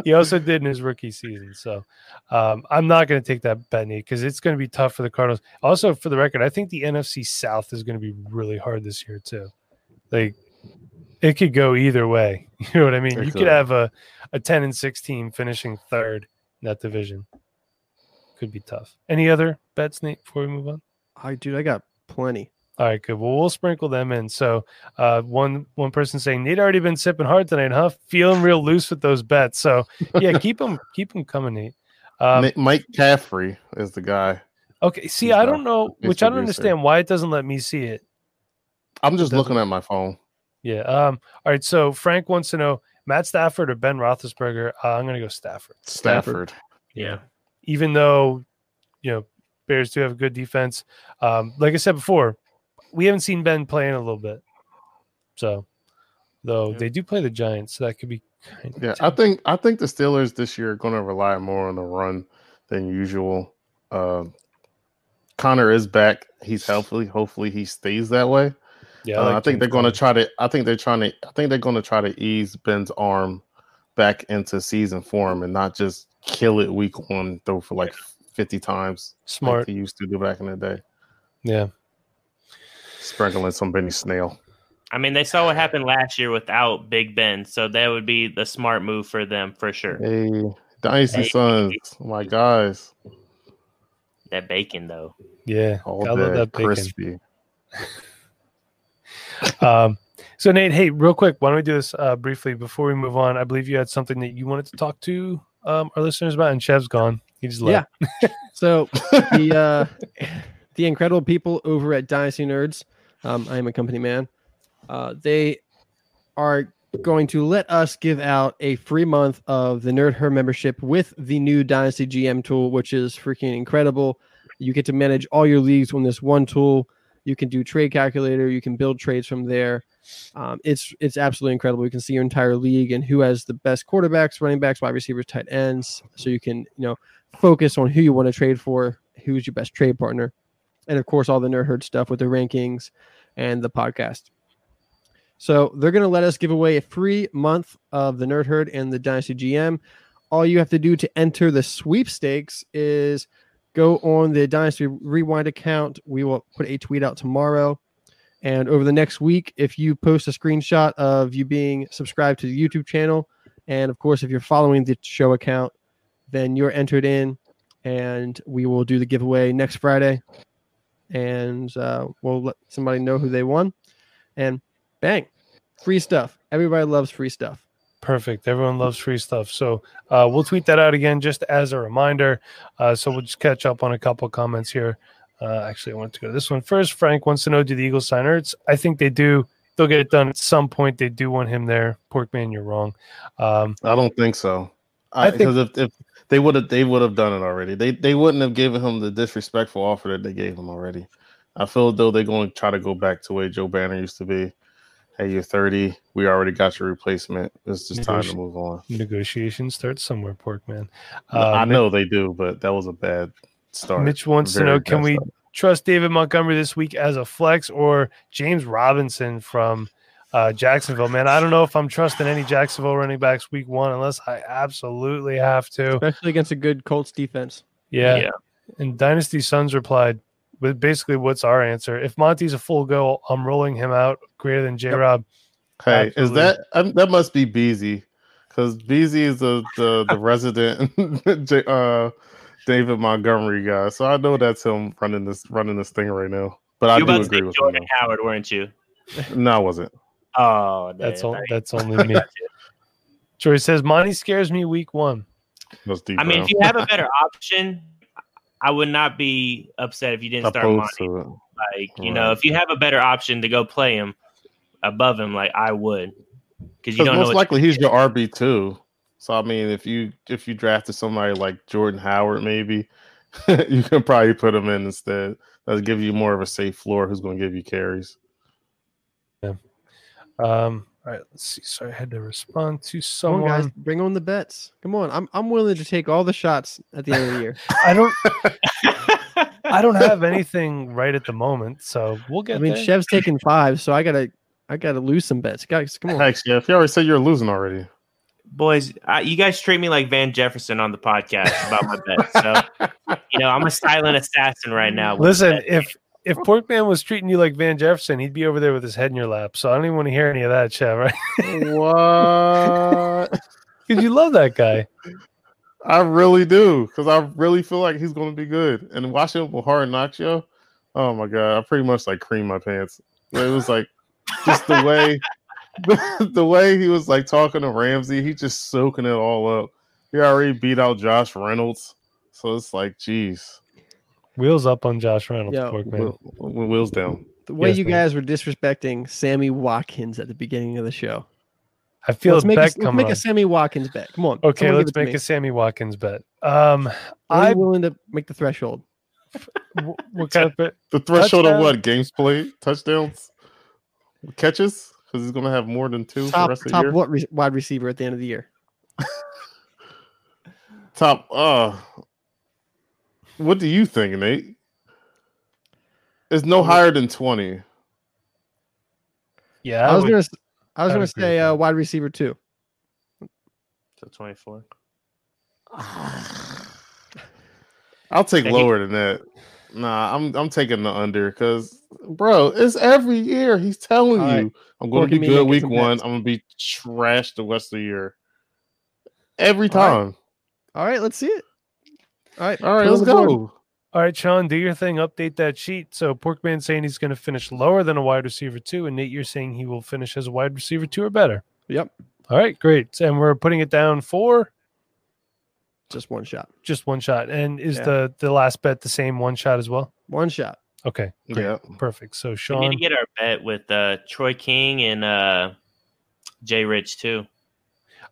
he also did in his rookie season. So um, I'm not going to take that bet, Nate, because it's going to be tough for the Cardinals. Also, for the record, I think the NFC South is going to be really hard this year too. Like it could go either way. You know what I mean? It you could could. have a, a 10 and 16 finishing third in that division. Could be tough. Any other bets, Nate, before we move on? I dude, I got plenty. All right, good. Well, we'll sprinkle them in. So, uh, one one person saying Nate already been sipping hard tonight, huh? Feeling real loose with those bets. So, yeah, keep them keep them coming, Nate. Um, McCaffrey is the guy. okay. See, he's I don't know, which I don't understand why it doesn't let me see it. I'm just looking at my phone. Yeah. Um. All right. So Frank wants to know Matt Stafford or Ben Roethlisberger. Uh, I'm gonna go Stafford. Stafford. Yeah. Even though, you know, Bears do have a good defense. Um, like I said before, we haven't seen Ben playing a little bit. So, though Yeah. they do play the Giants, so that could be. Kind of Yeah, I think I think the Steelers this year are going to rely more on the run than usual. Uh, Connor is back. He's healthy. Hopefully, he stays that way. Yeah, Uh, like I think they're going to try to. I think they're trying to. I think they're going to try to ease Ben's arm back into season form and not just kill it week one, throw for like fifty times like smart. he used to do back in the day, Yeah, sprinkling some Benny Snell. I mean, they saw what happened last year without Big Ben, so that would be the smart move for them for sure. Hey, Dynasty Hey. Sons, my guys, That bacon, though. yeah. all I love day that bacon. crispy. Um, so Nate, hey, real quick, why don't we do this uh, briefly before we move on? I believe you had something that you wanted to talk to um, our listeners about, and Chev's gone. He just left. So the uh, the incredible people over at Dynasty Nerds, um, I am a company man. Uh, they are going to let us give out a free month of the Nerd Herd membership with the new Dynasty GM tool, which is freaking incredible. You get to manage all your leagues on this one tool. You can do trade calculator. You can build trades from there. Um, it's it's absolutely incredible. You can see your entire league and who has the best quarterbacks, running backs, wide receivers, tight ends. So you can you know focus on who you want to trade for, who's your best trade partner, and of course all the nerd herd stuff with the rankings and the podcast. So they're going to let us give away a free month of the nerd herd and the dynasty GM. All you have to do to enter the sweepstakes is go on the dynasty rewind account. We will put a tweet out tomorrow. And over the next week, if you post a screenshot of you being subscribed to the YouTube channel, and of course, if you're following the show account, then you're entered in, and we will do the giveaway next Friday, and uh, we'll let somebody know who they won, and bang, free stuff. Everybody loves free stuff. Perfect. Everyone loves free stuff. So uh, we'll tweet that out again just as a reminder. Uh, so we'll just catch up on a couple comments here. Uh, actually, I want to go to this one first. Frank wants to know Do the Eagles sign Ertz? I think they do. They'll get it done at some point. They do want him there. Porkman, you're wrong. Um, I don't think so. I I because if, if they would have they would have done it already. They they wouldn't have given him the disrespectful offer that they gave him already. I feel though they're going to try to go back to where Joe Banner used to be. Hey, you're 30. We already got your replacement. It's just time to move on. negotiations start somewhere, Pork Porkman. I Um, know they do, but that was a bad start. Mitch wants to know: Can we start. trust David Montgomery this week as a flex or James Robinson from uh, Jacksonville? Man, I don't know if I'm trusting any Jacksonville running backs week one unless I absolutely have to. especially against a good Colts defense. Yeah. Yeah. And Dynasty Sons replied with basically what's our answer. If Monty's a full go, I'm rolling him out greater than J Rob. Hey, is Absolutely. that um, that must be Beezy? Because Beezy is the the, the resident J- uh, David Montgomery guy, so I know that's him running this running this thing right now. But I do were about to agree say with Jordan him. Howard, weren't you? No, I wasn't. Oh, That's all, that's only me. Troy says Monty scares me week one. That's deep I mean, down. if you have a better option, I would not be upset if you didn't start opposed Monty. to. Like, you know, if you have a better option to go play him above him, like I would, because Because you don't most what- likely he's your RB two. So I mean, if you if you drafted somebody like Jordan Howard, maybe you can probably put him in instead. That'll give you more of a safe floor. Who's going to give you carries? Um, all right, let's see. So I had to respond to Come on, someone. guys, bring on the bets. Come on, I'm I'm willing to take all the shots at the end of the year. I don't I don't have anything right at the moment, so we'll get I mean, there. Chev's taking five, so I gotta I gotta lose some bets, guys. Come on. Heck, Chef, you already said you're losing already. boys, I, you guys treat me like Van Jefferson on the podcast about my bet. So, you know, I'm a silent assassin right now. Listen, if if Porkman was treating you like Van Jefferson, he'd be over there with his head in your lap. So I don't even want to hear any of that, Chev, right? what? Because you love that guy. I really do because I really feel like he's going to be good. And watching him with Hard Knocks, yo, oh my god, I pretty much like cream my pants. It was like just the way, the, way he was like talking to Ramsey, he just soaking it all up. He already beat out Josh Reynolds, so it's like, geez, Wheels up on Josh Reynolds, Yo, Porkman. wheel, wheels down. The way Yes, you man. guys were disrespecting Sammy Watkins at the beginning of the show. I feel let's a make, a, bet let's make a Sammy Watkins bet. Come on. Okay, let's make a Sammy Watkins bet. Um, I you willing to make the threshold? what kind of bet? The threshold of what? Games played, touchdowns, catches, because he's going to have more than two for the Top rest of the top year. what re- wide receiver at the end of the year? Top. Uh, what do you think, Nate? It's no higher than twenty. Yeah, I was would- gonna s- I was I gonna say with uh, wide receiver two. So 24. I'll take Yeah, he- lower than that. Nah, I'm I'm taking the under because, bro, it's every year he's telling All right. you I'm going to be me good week one. bets. I'm going to be trash the rest of the year. Every All right. time. All right, let's see it. All right, All right, put it on let's the board. go. All right, Sean, do your thing. Update that sheet. So Porkman saying he's going to finish lower than a wide receiver two, and Nate, you're saying he will finish as a wide receiver two or better. Yep, All right, great. And we're putting it down for just one shot. just one shot. And is Yeah. the the last bet the same one shot as well? One shot. Okay, great, Yeah. perfect. So Sean, We need Sean, to get our bet with uh, Troy King and uh, Jay Rich too.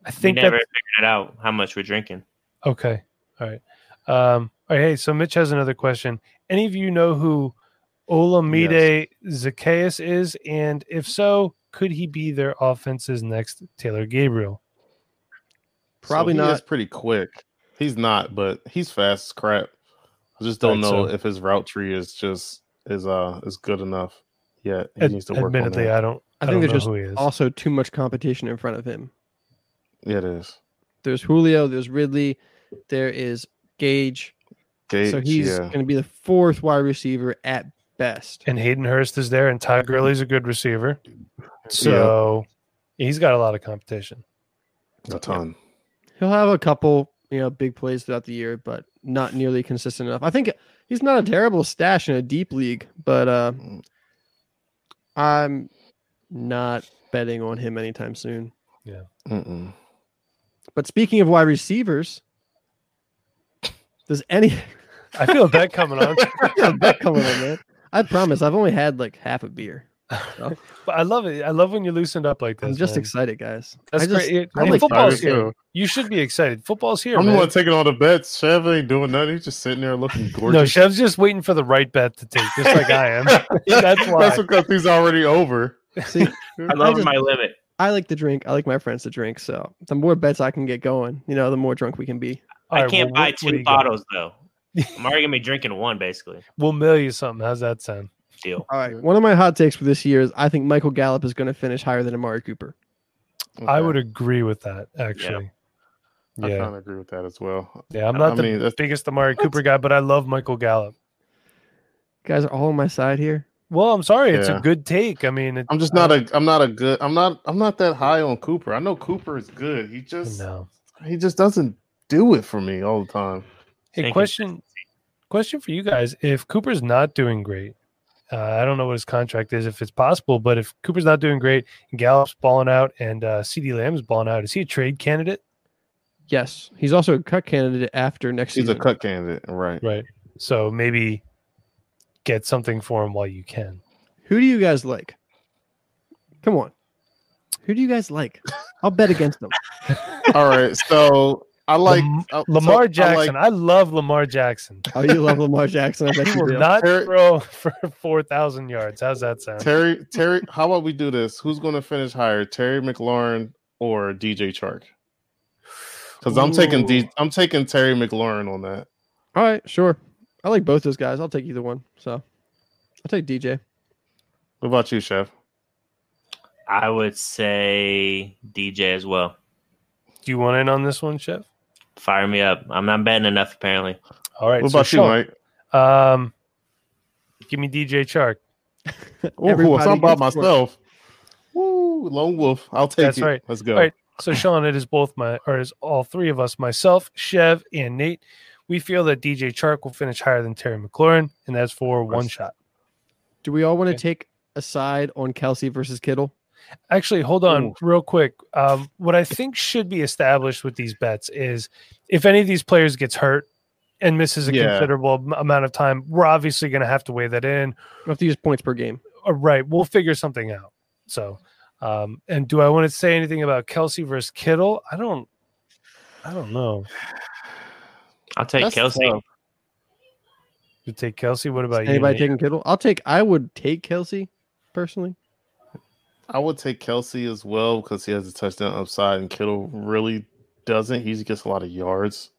I think We think never that figured out how much we're drinking. okay. All right. Um, all right. Hey, so Mitch has another question. Any of you know who Olamide Zaccheaus is? And if so, could he be their offense's next Taylor Gabriel? Probably so he not. Is pretty quick. He's not, but he's fast as crap. I just don't Right, know so- if his route tree is just is uh is good enough yet. He Ad- needs to work admittedly, on that. I don't. I I, think don't there's know just who he is. Also, too much competition in front of him. Yeah, it is. There's Julio. There's Ridley. There is Gage. Gage, so he's yeah. going to be the fourth wide receiver at best. and Hayden Hurst is there, and Todd Gurley's a good receiver. So he's got a lot of competition. a ton. He'll have a couple, you know, big plays throughout the year, but not nearly consistent enough. I think he's not a terrible stash in a deep league, but uh, I'm not betting on him anytime soon. Mm-mm. But speaking of wide receivers, does any I feel a bet coming on. yeah, bet coming on, man? I promise, I've only had like half a beer. But I love it. I love when you loosened up like this. I'm just man. excited, guys. That's I just, great. It- I and like football's here. too. You should be excited. Football's here, I'm the one taking all the bets. Chev ain't doing nothing. He's just sitting there looking gorgeous. No, Chev's just waiting for the right bet to take, just like I am. That's why. That's because he's already over. See, I love just- my limit. I like to drink. I like my friends to drink. So the more bets I can get going, you know, the more drunk we can be. All I right, can't well, buy what- what do two got? bottles though. I'm already gonna be drinking one basically. We'll mail you something. How's that sound? Deal. All right. One of my hot takes for this year is I think Michael Gallup is going to finish higher than Amari Cooper. I would agree with that, actually. Yeah. I Yeah. kind of agree with that as well. Yeah. I'm I not the mean, that's- biggest Amari Cooper guy, but I love Michael Gallup. guys are all on my side here. Well, I'm sorry. It's a good take. I mean, it, I'm just not a. I'm not a good. I'm not. I'm not that high on Cooper. I know Cooper is good. He just. no. He just doesn't do it for me all the time. Hey, Thank you. question, question for you guys: If Cooper's not doing great, uh, I don't know what his contract is, if it's possible, but if Cooper's not doing great, and Gallup's balling out, and uh, CeeDee Lamb's balling out, is he a trade candidate? Yes, he's also a cut candidate after next He's season. He's a cut candidate, right? Right. So maybe get something for him while you can. Who do you guys like? Come on. Who do you guys like? I'll bet against them. All right. So I like Lam- uh, so Lamar I Jackson. like- I, love Lamar Jackson. Oh, you love Lamar Jackson. I bet you will not Terry- throw for four thousand yards. How's that sound? Terry. Terry. How about we do this? Who's going to finish higher, Terry McLaurin or DJ Chark? Because I'm taking D. Ooh. I'm taking Terry McLaurin on that. All right, sure. I like both those guys. I'll take either one. So I'll take DJ. What about you, Chef? I would say DJ as well. Do you want in on this one, Chef? Fire me up. I'm not betting enough apparently. All right. What so about you, Sean, Mike? Um, give me DJ Chark. Ooh, Everybody it's not about myself. Woo, lone wolf. I'll take That's it. right. Let's go. All right. So Sean, it is both my or is all three of us, myself, Chev, and Nate. We feel that DJ Chark will finish higher than Terry McLaurin, and that's for one shot. Do we all want to Okay. take a side on Kelce versus Kittle? Actually, hold on Ooh. real quick. Um, what I think should be established with these bets is if any of these players gets hurt and misses a Yeah. considerable amount of time, we're obviously going to have to weigh that in. We have to use points per game. Uh, right. We'll figure something out. So, um, and do I want to say anything about Kelce versus Kittle? I don't. I don't know. I'll take That's Kelce. tough. You take Kelce. What about you? Anybody taking Kittle? I'll take. I would take Kelce personally. I would take Kelce as well because he has a touchdown upside, and Kittle really doesn't. He just gets a lot of yards.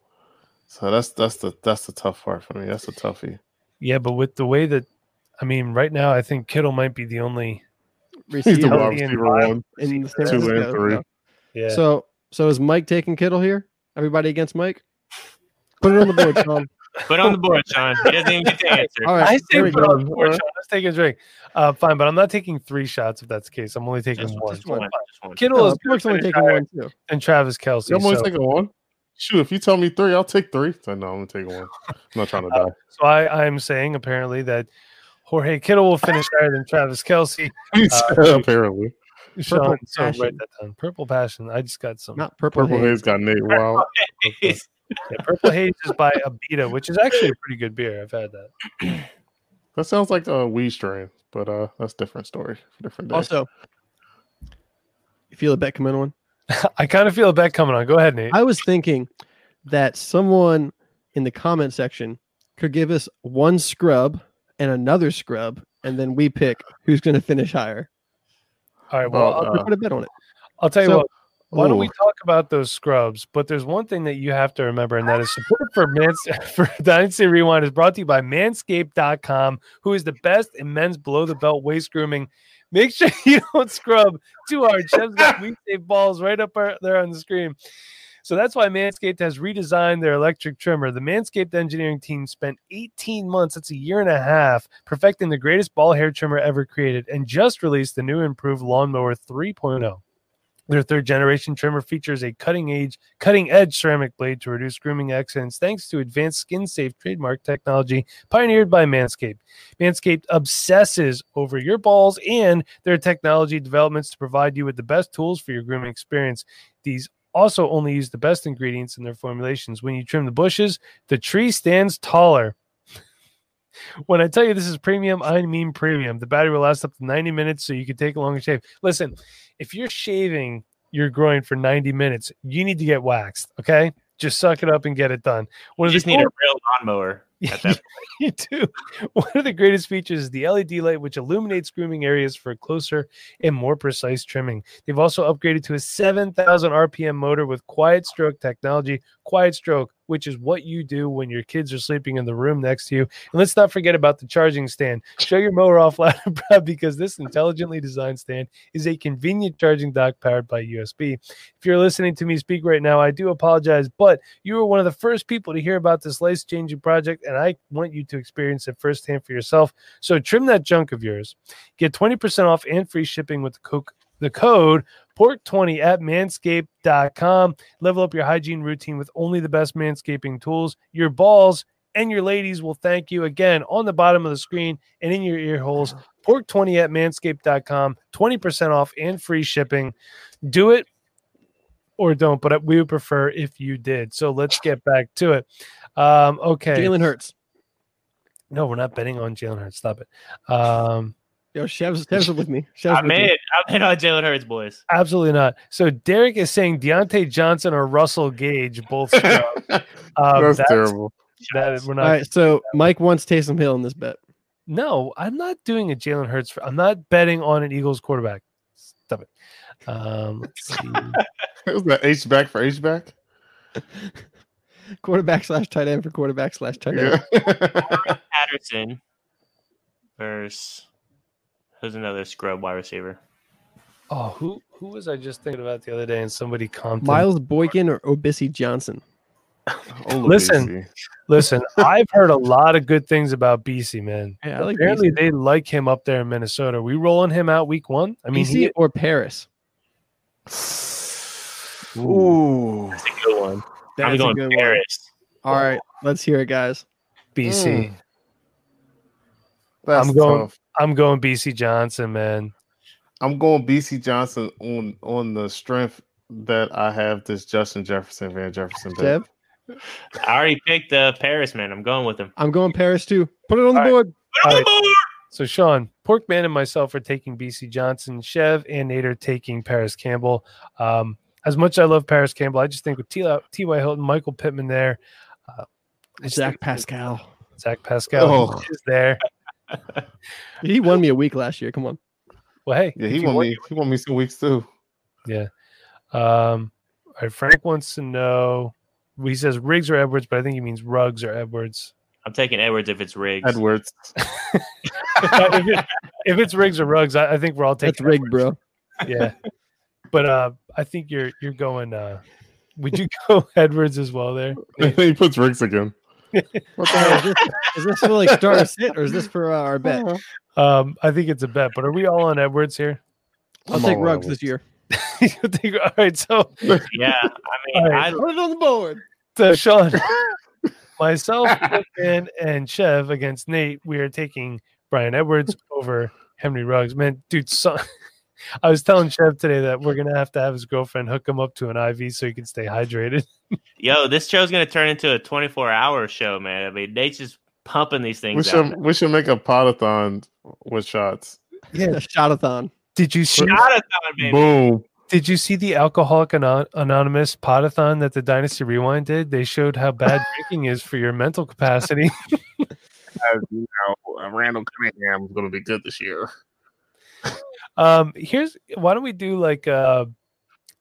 So that's that's the that's the tough part for me. That's a toughie. Yeah, but with the way that, I mean, right now I think Kittle might be the only. Receiver, He's the Receiver wide and receiver viable one. in the receiver. Two and Francisco, three. Yeah. So, so is Mike taking Kittle here? Everybody against Mike? Put it on the board, Sean. Put on the board, Sean. He doesn't even get the answer. All right, I there say we put go. on the board, Sean. Let's take a drink. Uh, fine, but I'm not taking three shots if that's the case. I'm only taking Just, one. just one. Just one. Kittle is Mike's only taking one too. And Travis Kelce. I'm only So, taking one. Shoot, if you tell me three, I'll take three. So no, I'm gonna take one. I'm not trying to die. so I, I'm saying apparently that Jorge Kittle will finish higher than Travis Kelce. Apparently, Sean, so Passion. write that down. Purple Passion. I just got some. Not purple, Purple haze. Haze got Nate Wild. Yeah, Purple Haze is by Abita, which is actually a pretty good beer. I've had that. That sounds like a weed strain, but uh, that's a different story. Different day. Also, you feel a bet coming on? I kind of feel a bet coming on. Go ahead, Nate. I was thinking that someone in the comment section could give us one scrub and another scrub, and then we pick who's going to finish higher. All right. Well, Well, I'll, Uh, put a bet on it. I'll tell you so- what. Why don't we talk about those scrubs? But there's one thing that you have to remember, and that is support for Mans for Dynasty Rewind is brought to you by Manscaped.com, who is the best in men's below the belt waist grooming. Make sure you don't scrub too hard. Chef's got weed safe balls right up there on the screen. So that's why Manscaped has redesigned their electric trimmer. The Manscaped engineering team spent 18 months, that's a year and a half, perfecting the greatest ball hair trimmer ever created and just released the new improved Lawnmower 3.0. Their third generation trimmer features a cutting edge, cutting edge ceramic blade to reduce grooming accidents thanks to advanced skin safe trademark technology pioneered by Manscaped. Manscaped obsesses over your balls and their technology developments to provide you with the best tools for your grooming experience. These also only use the best ingredients in their formulations. When you trim the bushes, the tree stands taller. When I tell you this is premium, I mean premium. The battery will last up to 90 minutes, so you can take a longer shave. Listen, if you're shaving your groin for 90 minutes, you need to get waxed. Okay. Just suck it up and get it done. One You just the need a real lawnmower. At that you do. One of the greatest features is the LED light, which illuminates grooming areas for closer and more precise trimming. They've also upgraded to a 7,000 RPM motor with quiet stroke technology. Quiet stroke, which is what you do when your kids are sleeping in the room next to you. And let's not forget about the charging stand. Show your mower off loud and proud because this intelligently designed stand is a convenient charging dock powered by USB. If you're listening to me speak right now, I do apologize, but you were one of the first people to hear about this life changing project, and I want you to experience it firsthand for yourself. So trim that junk of yours. Get 20% off and free shipping with the Coke the code pork20 at manscaped.com. Level up your hygiene routine with only the best manscaping tools. Your balls and your ladies will thank you again on the bottom of the screen and in your ear holes. Pork20 at manscaped.com, 20% off and free shipping. Do it or don't, but we would prefer if you did. So let's get back to it. Um, okay. Jalen Hurts. No, we're not betting on Jalen Hurts. Stop it. Um, Yo, Chev's, Chev's with me. Chev's I'm with me. in. I'm in on Jalen Hurts, boys. Absolutely not. So Derek is saying Diontae Johnson or Russell Gage both. Um, That's, that's- terrible. that is- we're not. All right, so Mike wants Taysom Hill in this bet. No, I'm not doing a Jalen Hurts. I'm not betting on an Eagles quarterback. Stop it. Um, let's see. Was that H back for H back? Quarterback slash tight end for quarterback slash tight end. Yeah. Patterson versus who's another scrub wide receiver? oh, who who was I just thinking about the other day? And somebody commented. Miles Boykin or Obisi Johnson. Ola Listen, Listen, I've heard a lot of good things about BC, man. Yeah, like Apparently, BC. they like him up there in Minnesota. We rolling him out week one. I mean, BC he, or Paris. Ooh. That's a good one. I'm That's a going good one. Paris. All right, let's hear it, guys. BC. Mm. That's I'm going- tough. I'm going BC Johnson, man. I'm going BC Johnson on on the strength that I have this Justin Jefferson Van Jefferson. bet. Deb, I already picked uh, Paris, man. I'm going with him. I'm going Paris too. Put it on the All right. board. All right. So Sean, Porkman and myself are taking BC Johnson. Chev and Nader taking Paris Campbell. Um, as much as I love Paris Campbell, I just think with T- T.Y. Hilton, Michael Pittman there, uh, Zach Pascal. Zach Pascal Oh. is there. He won me a week last year. Come on. Well, hey, Yeah, he you won want- me. He won me some weeks too. Yeah. Um, all right, Frank wants to know. He says Riggs or Edwards, but I think he means Ruggs or Edwards. I'm taking Edwards if it's Riggs. Edwards. if, it- if it's Riggs or Ruggs, I, I think we're all That's taking rigged, bro. yeah. But uh, I think you're you're going. Uh, would you go Edwards as well there? he puts Riggs again. What the hell is this? Is this for like start or sit, or is this for uh, our bet? Um, I think it's a bet. But are we all on Edwards here? I'll I'm take all Ruggs this year. You think- all right. So, yeah, I mean, All right. I, Put it on the board. so Sean, myself, and and Chev against Nate, we are taking Bryan Edwards over Henry Ruggs. Man, dude, so, I was telling Chev today that we're gonna have to have his girlfriend hook him up to an IV so he can stay hydrated. yo, this show's gonna turn into a 24 hour show, man. I mean, Nate's just pumping these We things out. should we should make a potathon with shots. Yeah. Shotathon. Did you see? Shotathon, baby. Boom. Did you see the Alcoholic Anon- Anonymous potathon that the Dynasty Rewind did? They showed how bad drinking is for your mental capacity. As you know, Randall Cunningham is going to be good this year. Um, here's why don't we do like a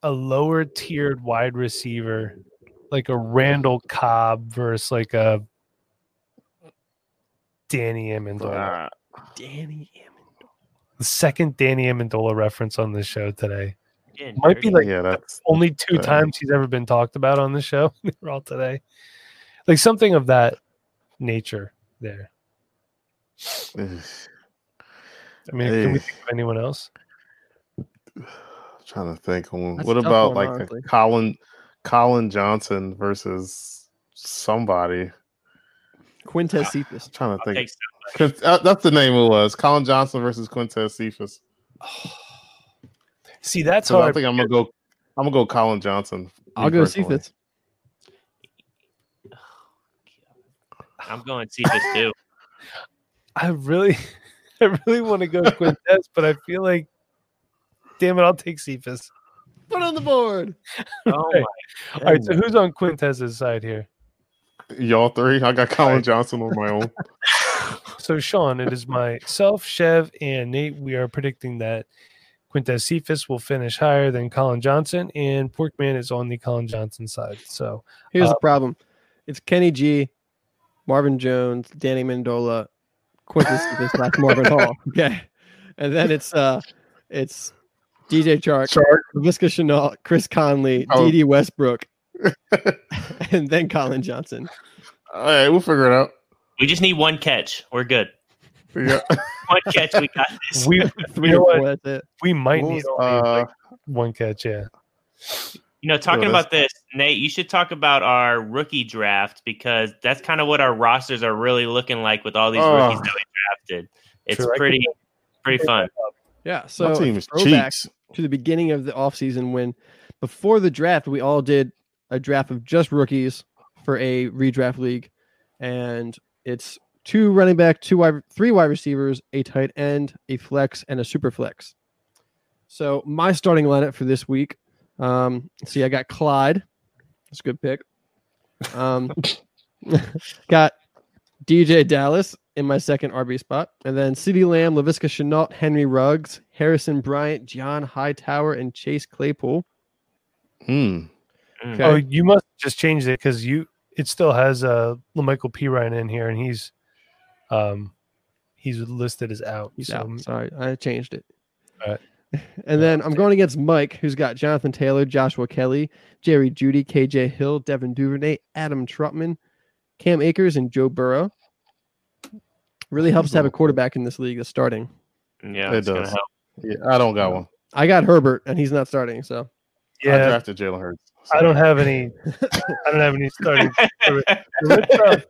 a lower tiered wide receiver, like a Randall Cobb versus like a Danny Amendola. Uh, Danny. The second Danny Amendola reference on this show today. Getting Might be like yeah, that's only two Uh, times he's ever been talked about on the show. They're all today. Like something of that nature there. Ugh. I mean, can we think of anyone else? I'm trying to think. That's What about one, like a Collin Collin Johnson versus somebody? Quintez Cephus. trying to think. take uh, that's the name it was. Collin Johnson versus Quintez Cephus. See, that's So I think I'm gonna go. I'm gonna go Collin Johnson. I'll go personally. Cephus. I'm going Cephus too. I really, I really want to go Quintez, but I feel like, damn it, I'll take Cephus. Put on the board. Oh Okay. my All right, so who's on Quintez's side here? Y'all three. I got Collin Alright. Johnson on my own. So, Sean, it is myself, Chev, and Nate. We are predicting that Quintez Cephus will finish higher than Collin Johnson, and Porkman is on the Collin Johnson side. So, Here's Uh, the problem. it's Kenny G, Marvin Jones, Danny Mendola, Quintez Cephus slash Marvin Hall. Okay, and then it's uh, it's DJ Chark, Shark. Visca Shenault, Chris Conley, Oh. Dede Westbrook, and then Collin Johnson. All right, we'll figure it out. We just need one catch. We're good. Figure out. One catch, we got this. We Three you know or what? four. We might What need was, only uh, like one catch. Yeah. You know, oh, talking that's- about this, Nate, you should talk about our rookie draft because that's kind of what our rosters are really looking like with all these Oh. rookies that we drafted. It's True, pretty, pretty fun. Yeah. So My a team is throwback cheeks. to the beginning of the offseason when before the draft we all did a draft of just rookies for a redraft league and it's two running back two wide three wide receivers a tight end a flex and a super flex so my starting lineup for this week um see i got clyde that's a good pick um got deejay dallas in my second rb spot and then ceedee lamb laviska shenault henry ruggs harrison bryant john hightower and chase claypool Hmm. Mm. Okay. Oh, you must just change it because you it still has uh Michael P Ryan in here, and he's um he's listed as out. He's so out. Sorry, I changed it. Alright. And then I'm going against Mike, who's got Jonathan Taylor, Joshua Kelley, Jerry Jeudy, KJ Hill, Devin Duvernay, Adam Trautman, Cam Akers, and Joe Burrow. Really helps to have a quarterback in this league that's starting. Yeah, It does. Yeah, I don't got one. I got Herbert, and he's not starting. So I yeah, drafted Jalen Hurts. I don't have any. I don't have any starting. let's, uh,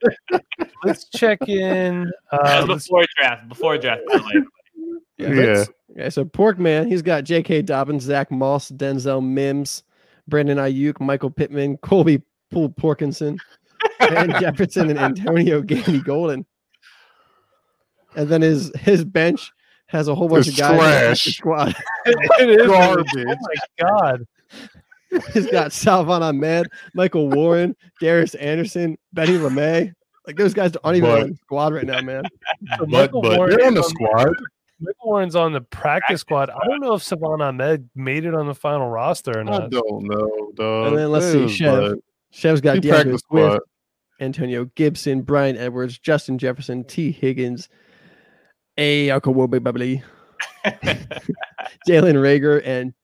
let's check in. Uh, was let's- before draft. Before draft, by the way. Yeah. let's- Okay, so Porkman, he's got J.K. Dobbins, Zach Moss, Denzel Mims, Brandon Aiyuk, Michael Pittman, Colby Pool Porkinson, and Jefferson, and Antonio Gandy Golden. And then his his bench has a whole bunch It's of guys. in the trash. Squad. it is Garbage. Oh my god! He's got Salvon Ahmed, Michael Warren, Darius Anderson, Benny LeMay. Like those guys aren't even But- on the squad right now, man. So But Michael but Warren they're on the is squad. Michael Warren's on the practice squad. I don't know if Salvon Ahmed made it on the final roster or not. I don't know, dog. And then let's see, Chev. Chev's got he D'Andre Swift. Antonio Gibson, Bryan Edwards, Justin Jefferson, Tee Higgins, A. Akawobe Babli, Jalen Reagor, and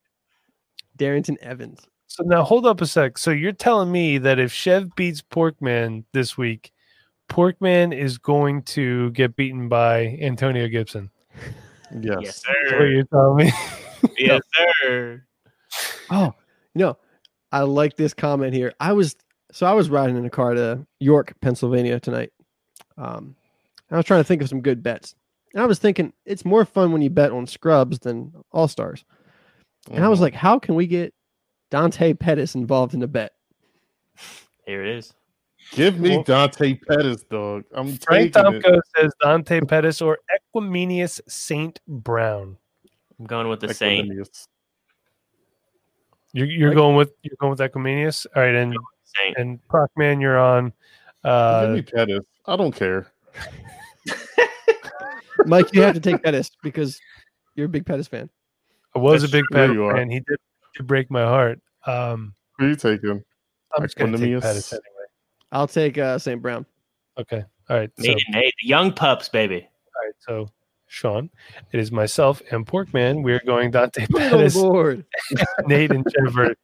Darrynton Evans. So now hold up a sec. So you're telling me that if Chev beats Porkman this week, Porkman is going to get beaten by Antonio Gibson. Yes. Yes, sir. you're telling me. yes, sir. Oh, you know, I like this comment here. I was so I was riding in a car to York, Pennsylvania tonight. Um, I was trying to think of some good bets. And I was thinking it's more fun when you bet on scrubs than all stars. And I was Mhm. like, how can we get Dante Pettis involved in a bet? Here it is. Give me Well- Dante Pettis, dog. I'm Frank. Tomko says Dante Pettis or Equanimeous Saint Brown. I'm going with the Saint. You're, you're Like- going with you're going with Equanimeous. All right, and Saint. and Porkman, you're on. give Uh, me Pettis. I don't care. Mike, you have to take Pettis because you're a big Pettis fan. I was a big true, Pettis you are. fan. He did, did break my heart. Um, Who are you taking? I'm just going to take Equinemius. Pettis anyway. I'll take uh, St. Brown. Okay. All right. So, Nate and Nate, the young pups, baby. all right. So, Sean, it is myself and Porkman. We're going Dante Put it on Pettis. board. Nate and Jennifer,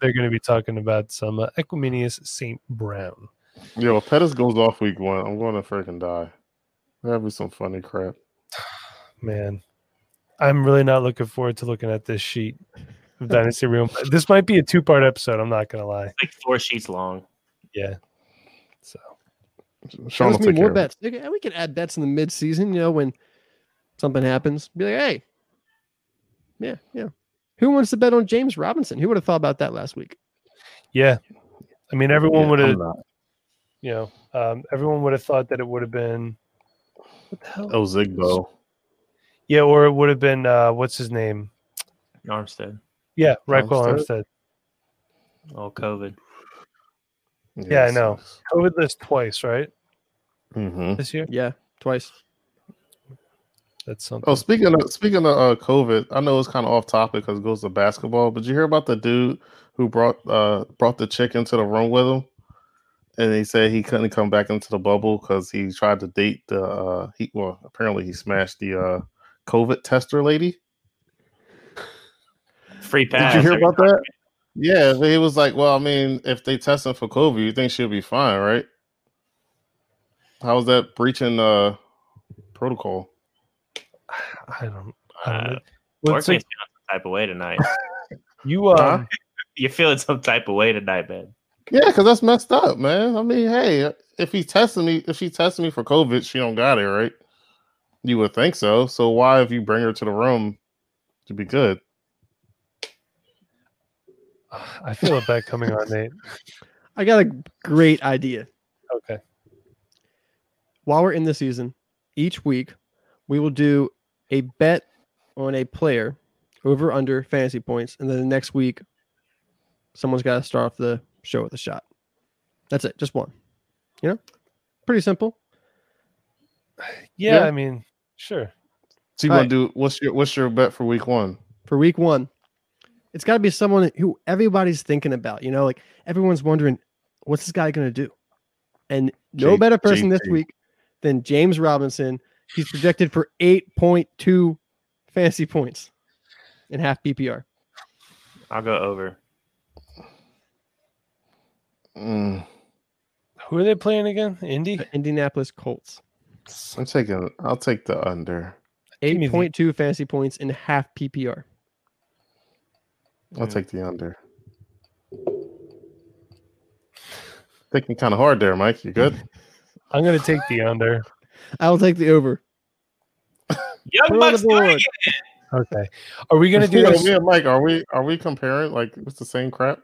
they're going to be talking about some uh, Equanimeous St. Brown. Yo, if Pettis goes off week one, I'm going to freaking die. That'd be some funny crap. Man, I'm really not looking forward to looking at this sheet of Dynasty Room. This might be a two part episode. I'm not going to lie. Like four sheets long. Yeah. So, Sean will me take more care of it. bets. We can- We can add bets in the mid-season. You know when something happens, be like, hey, yeah, yeah. Who wants to bet on James Robinson? Who would have thought about that last week? yeah. I mean, everyone Yeah, would have, you know, um, everyone would have thought that it would have been, what the hell? Oh, Ozigbo. Yeah, or it would have been, uh, what's his name? Armstead. Yeah, Ryquell Armstead? Armstead. Oh, COVID. Yeah, I know. COVID list twice, right? hmm This year? Yeah, twice. That's something. Oh, speaking of speaking of uh, COVID, I know it's kind of off topic because it goes to basketball. But you hear about the dude who brought uh brought the chick into the room with him, and he said he couldn't come back into the bubble because he tried to date the uh, he well apparently he smashed the uh, COVID tester lady. Free pass. Did you hear about time. that? Yeah, he was like, "Well, I mean, if they test him for COVID, you think she'll be fine, right?" How's that breaching uh protocol? I don't. I don't Uh, know. Well, it's Porkman's feeling some type of way tonight. you um, Huh? You're feeling some type of way tonight, man. Yeah, because that's messed up, man. I mean, hey, if he's tested me, if she tested me for COVID, she don't got it, right? You would think so. So why, if you bring her to the room, to be good? I feel a bet coming on, Nate. I got a great idea. Okay. While we're in the season, each week we will do a bet on a player over under fantasy points, and then the next week someone's got to start off the show with a shot. That's it, just one. You know, pretty simple. Yeah, Yeah. I mean, sure. So you All want to do what's your what's your bet for week one? for week one. It's got to be someone who everybody's thinking about. You know, like everyone's wondering, what's this guy going to do? And no J- better person this JT. week than James Robinson. He's projected for 8.2 fantasy points in half PPR. I'll go over. Mm, Who are they playing again? Indy. The Indianapolis Colts. I'm taking. I'll take the under. Give me the- 8.2 fantasy points in half PPR. I'll Mm. take the under. Thinking kind of hard there, Mike. You good? I'm gonna take the under. I'll take the over. Young Put it on Bucks doing it. Okay. Are we gonna do You know, this? me and Mike, are we are we comparing like it's the same crap?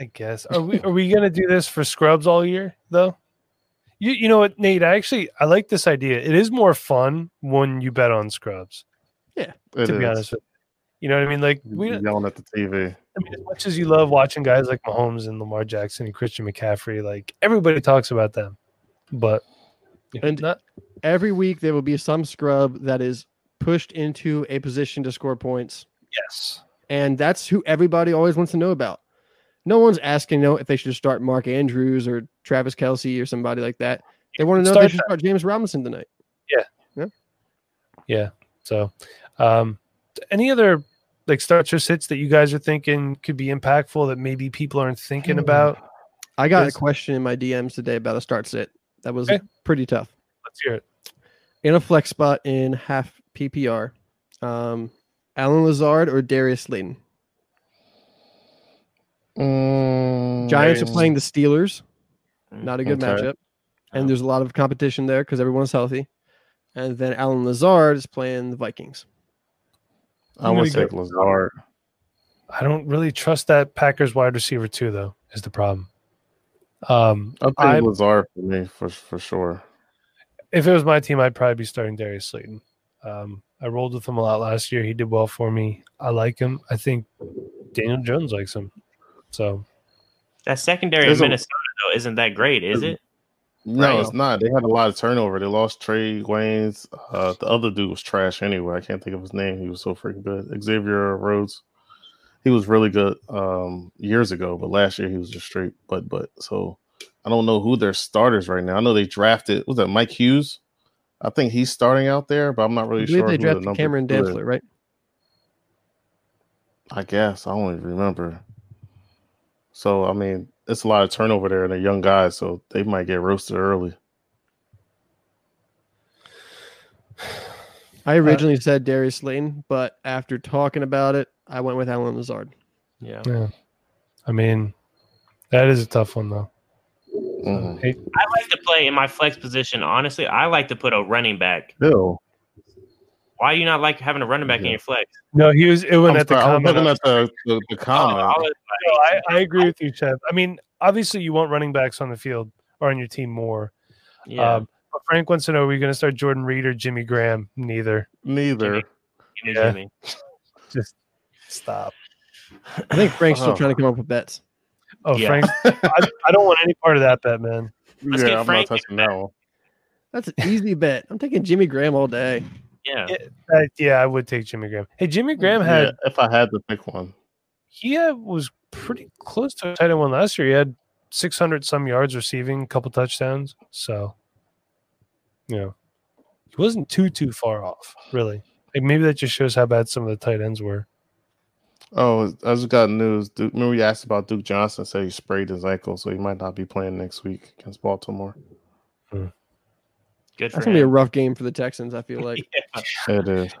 I guess. Are we are we gonna do this for scrubs all year though? You you know what, Nate? I actually I like this idea. It is more fun when you bet on scrubs. Yeah, to be is. honest with you. You know what I mean? Like we You're yelling at the TV. I mean, as much as you love watching guys like Mahomes and Lamar Jackson and Christian McCaffrey, like everybody talks about them. But And- not Every week there will be some scrub that is pushed into a position to score points. yes. And that's who everybody always wants to know about. No one's asking, you know, if they should start Mark Andrews or Travis Kelce or somebody like that. They want to know if they should start James Robinson tonight. Yeah. Yeah. Yeah. So um any other like starts or sits that you guys are thinking could be impactful that maybe people aren't thinking about? I got a question in my DMs today about a start sit. That was Okay. pretty tough. Let's hear it. In a flex spot in half PPR, um, Allen Lazard or Darius Slayton. Mm, Giants are playing the Steelers. Not a good Okay. matchup. And there's a lot of competition there because everyone's healthy. And then Allen Lazard is playing the Vikings. I I'm would gonna take Lazard. I don't really trust that Packers wide receiver too, though, is the problem. Um I'll take I- Lazard for me for for sure. if it was my team, I'd probably be starting Darius Slayton. Um, I rolled with him a lot last year. He did well for me. I like him. I think Daniel Jones likes him. So That secondary There's in a- Minnesota though isn't that great, is it? No, Right. it's not. They had a lot of turnover. They lost Trey Waynes. Uh, the other dude was trash anyway. I can't think of his name. He was so freaking good. Xavier Rhodes. He was really good um, years ago, but last year he was just straight butt butt. So I don't know who their starters right now. I know they drafted. Was that Mike Hughes? I think he's starting out there, but I'm not really sure. they the drafted number Cameron. Dantzler, right? I guess I don't even remember. So I mean, it's a lot of turnover there, and they're young guys, so they might get roasted early. I originally said Darius Slayton, but after talking about it, I went with Allen Lazard. Yeah. yeah, I mean that is a tough one though. Mhm. I like to play in my flex position. Honestly, I like to put a running back. Still, Why do you not like having a running back in your flex? no, he was. It went I'm at the sorry, I was comment. looking at the, the, the comment. I was No, I, I agree with you, Chef. I mean, obviously, you want running backs on the field or on your team more. yeah, Um, but Frank wants to know: Are we going to start Jordan Reed or Jimmy Graham? Neither. Neither. give me yeah. Jimmy. Just stop. I think Frank's still Oh. trying to come up with bets. Oh, Yeah. Frank, I, I don't want any part of that bet, man. Let's yeah, get I'm Frank not touching that one. That's an easy bet. I'm taking Jimmy Graham all day. Yeah. Yeah, Uh, yeah, I would take Jimmy Graham. Hey, Jimmy Graham had Yeah, if I had to pick one. he had, was pretty close to a tight end one last year. He had 600 some yards receiving, a couple touchdowns. So, you know, he wasn't too too far off, really. Like maybe that just shows how bad some of the tight ends were. Oh, I just got news. Duke, remember we asked about Duke Johnson? Said he sprayed his ankle, so he might not be playing next week against Baltimore. Good That's gonna be a rough game for the Texans. I feel like. It is.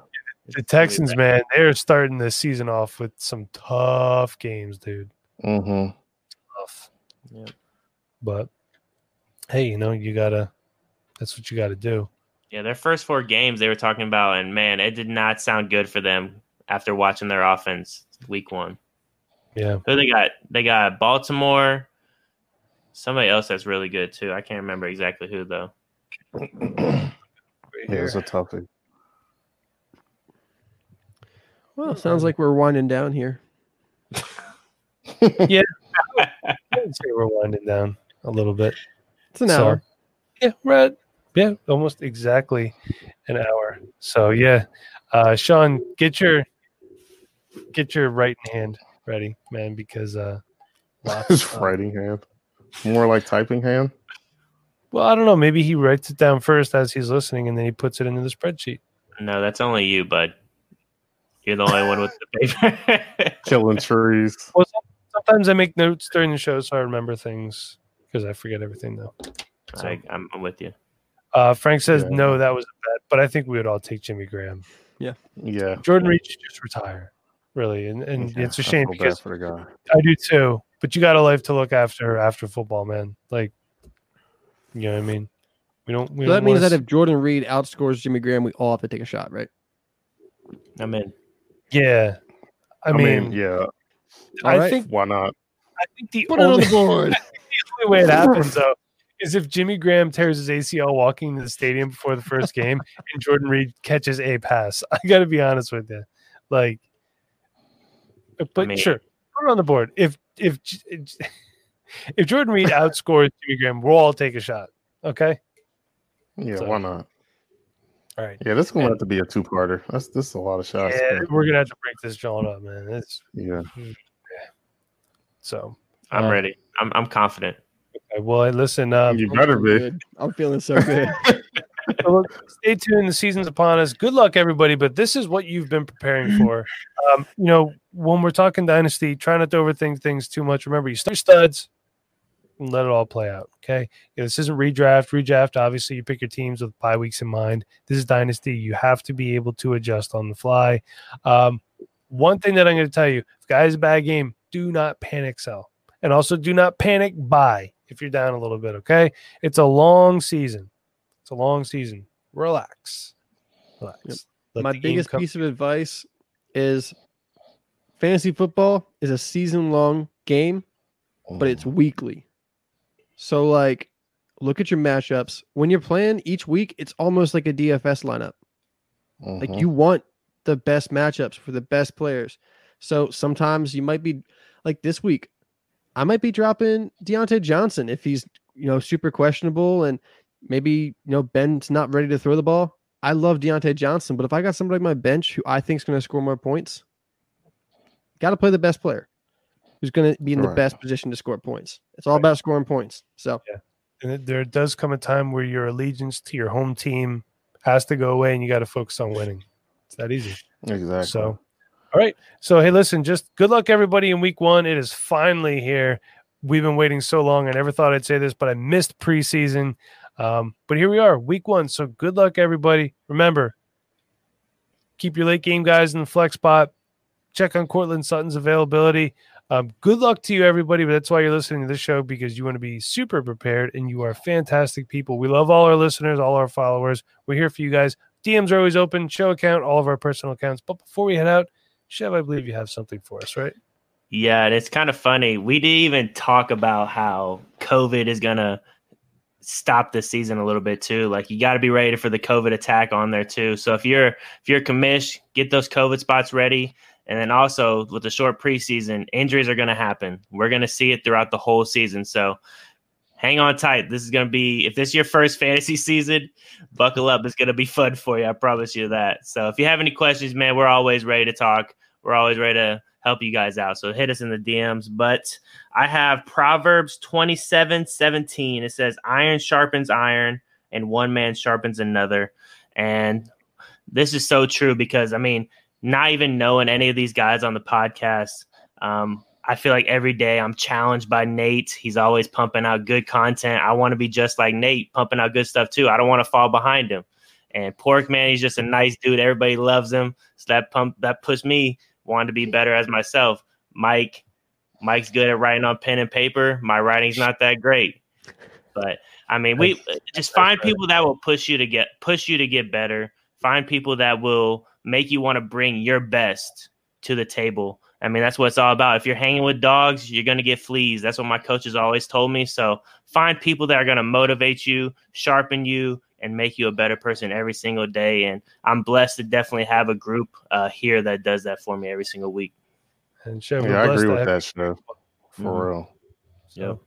The Texans, man, they're starting the season off with some tough games, dude. Mm-hmm. Tough. Yep. But hey, you know, you gotta. That's what you got to do. Yeah, their first four games they were talking about, and man, it did not sound good for them after watching their offense week one. Yeah. Who they got? They got Baltimore. Somebody else that's really good too. I can't remember exactly who though. Yeah, it's a toughie. Well, sounds like we're winding down here. Yeah, I'd say we're winding down a little bit. It's an So, hour. Yeah, we're at yeah, almost exactly an hour. So yeah, uh, Sean, get your get your right hand ready, man, because uh, lots His of- writing hand, more like typing hand. Well, I don't know. Maybe he writes it down first as he's listening, and then he puts it into the spreadsheet. No, that's only you, bud. You're the only one with the paper. Killing trees. Well, sometimes I make notes during the show, so I remember things because I forget everything though. I, I'm, I'm with you. Uh, Frank says Yeah. no, that was a bet, but I think we would all take Jimmy Graham. Yeah, yeah. Jordan Reed should just retire, really, and, and Yeah, it's a shame because for the guy. I do too. But you got a life to look after after football, man. Like, you know what I mean? We don't. We So that don't means wanna that if Jordan Reed outscores Jimmy Graham, we all have to take a shot, right? I'm in. yeah. I, I mean, mean, yeah, I Alright. think why not? I think the Put it on only, the board. the only way it happens though is if Jimmy Graham tears his ACL walking to the stadium before the first game and Jordan Reed catches a pass. I got to be honest with you, like, but mean- sure, put it on the board. If if if Jordan Reed outscores Jimmy Graham, we'll all take a shot. Okay. Yeah, So- why not? All right. Yeah, this is gonna have to be a two-parter. That's this is a lot of shots. Yeah, but we're gonna have to break this joint up, man. It's yeah. so. I'm Uh, ready. I'm, I'm confident. okay, Well, listen. Um, you I'm better be. good. I'm feeling so good. so look, stay tuned. The season's upon us. Good luck, everybody. But this is what you've been preparing for. Um, you know, when we're talking dynasty, try not to overthink things too much. Remember, you start studs and let it all play out. Okay. Yeah, this isn't redraft. Redraft, obviously, you pick your teams with bye weeks in mind. This is dynasty. You have to be able to adjust on the fly. Um, one thing that I'm going to tell you: if guy has a bad game, do not panic sell, and also do not panic buy if you're down a little bit. Okay. It's a long season. It's a long season. Relax. Relax. Yep. My biggest come- piece of advice is fantasy football is a season long game, but it's weekly. So like look at your matchups. When you're playing each week, it's almost like a DFS lineup. Like Mhm. you want the best matchups for the best players. So sometimes you might be like this week, I might be dropping Diontae Johnson if he's you know super questionable and maybe you know Ben's not ready to throw the ball. I love Diontae Johnson, but if I got somebody on my bench who I think is going to score more points, got to play the best player who's going to be in the Right. best position to score points. It's all Right. about scoring points. So and it- there does come a time where your allegiance to your home team has to go away and you got to focus on winning. It's that easy. exactly. So, all right. So, hey, listen, just good luck, everybody, in week one. It is finally here. We've been waiting so long. I never thought I'd say this, but I missed preseason. Um, but here we are, week one. So, good luck, everybody. Remember, keep your late game guys in the flex spot. Check on Courtland Sutton's availability. Um, good luck to you, everybody. But that's why you're listening to this show because you want to be super prepared and you are fantastic people. We love all our listeners, all our followers. We're here for you guys. DMs are always open, show account, all of our personal accounts. But before we head out, Chev, I believe you have something for us, right? Yeah, and it's kind of funny. We didn't even talk about how COVID is gonna stop the season a little bit too. Like you got to be ready for the COVID attack on there too. So if you're if you're commish, get those COVID spots ready. And then also with the short preseason, injuries are going to happen. We're going to see it throughout the whole season. So hang on tight. This is going to be if this is your first fantasy season, buckle up. It's going to be fun for you. I promise you that. So if you have any questions, man, we're always ready to talk. We're always ready to help you guys out. So hit us in the DMs. But I have Proverbs 27 17. It says, Iron sharpens iron, and one man sharpens another. And this is so true because, I mean, not even knowing any of these guys on the podcast, um, I feel like every day I'm challenged by Nate. He's always pumping out good content. I want to be just like Nate, pumping out good stuff too. I don't want to fall behind him. And Porkman, he's just a nice dude. Everybody loves him. So that pump that puts me wanting to be better as myself. Mike, Mike's good at writing on pen and paper. My writing's not that great, but I mean, we just find people that will push you to get push you to get better. Find people that will make you want to bring your best to the table. I mean, that's what it's all about. If you're hanging with dogs, you're going to get fleas. That's what my coaches always told me. So find people that are going to motivate you, sharpen you, and make you a better person every single day. And I'm blessed to definitely have a group uh, here that does that for me every single week. And Chev, Yeah, I agree with that, Chef. For Mhm. real. Yep.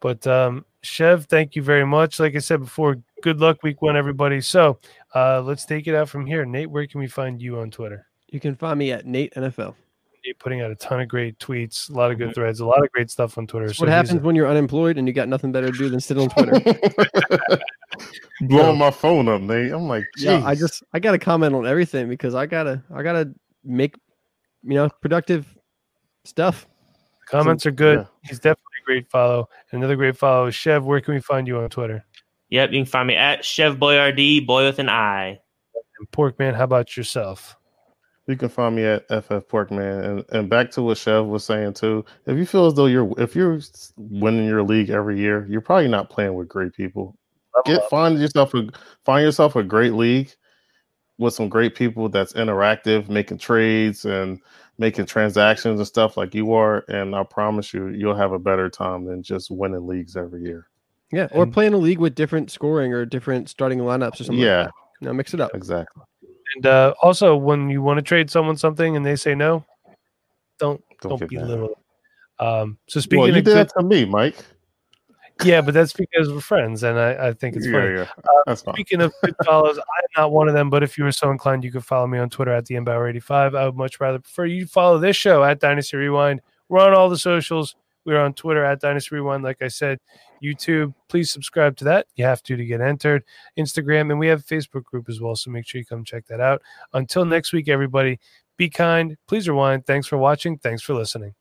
But um, Chev, thank you very much. Like I said before, good luck week one, everybody. So uh, let's take it out from here. Nate, where can we find you on Twitter? You can find me at Nate NFL. Nate putting out a ton of great tweets, a lot of good threads, a lot of great stuff on Twitter. So what happens a- when you're unemployed and you got nothing better to do than sit on Twitter. Blowing my phone up, Nate. I'm like, yeah, I just I gotta comment on everything because I gotta I gotta make you know productive stuff. comments are good. yeah. He's definitely a great follow. Another great follow is Chev. Where can we find you on Twitter? Yep, you can find me at Chef Boyardee, boy with an I. And Porkman, how about yourself? You can find me at FF Porkman. And and back to what Chef was saying too. If you feel as though you're if you're winning your league every year, you're probably not playing with great people. Get find yourself a find yourself a great league with some great people that's interactive, making trades and making transactions and stuff like you are. And I promise you, you'll have a better time than just winning leagues every year. Yeah, or And- playing a league with different scoring or different starting lineups or something. Yeah, that. you know, mix it up. exactly. And uh, also, when you want to trade someone something and they say no, don't Don't don't, get mad. belittle. Um, so speaking Well, you of did good, that to me, Mike. yeah, but that's because we're friends, and I, I think it's yeah, funny. yeah. That's fine. Speaking of good follows, I'm not one of them, but if you were so inclined, you could follow me on Twitter at the Empower85. I would much rather prefer you follow this show at Dynasty Rewind. We're on all the socials. We're on Twitter at Dynasty Rewind. Like I said, YouTube, please subscribe to that. You have to to get entered. Instagram, and we have a Facebook group as well. So make sure you come check that out. Until next week, everybody, be kind. Please rewind. Thanks for watching. Thanks for listening.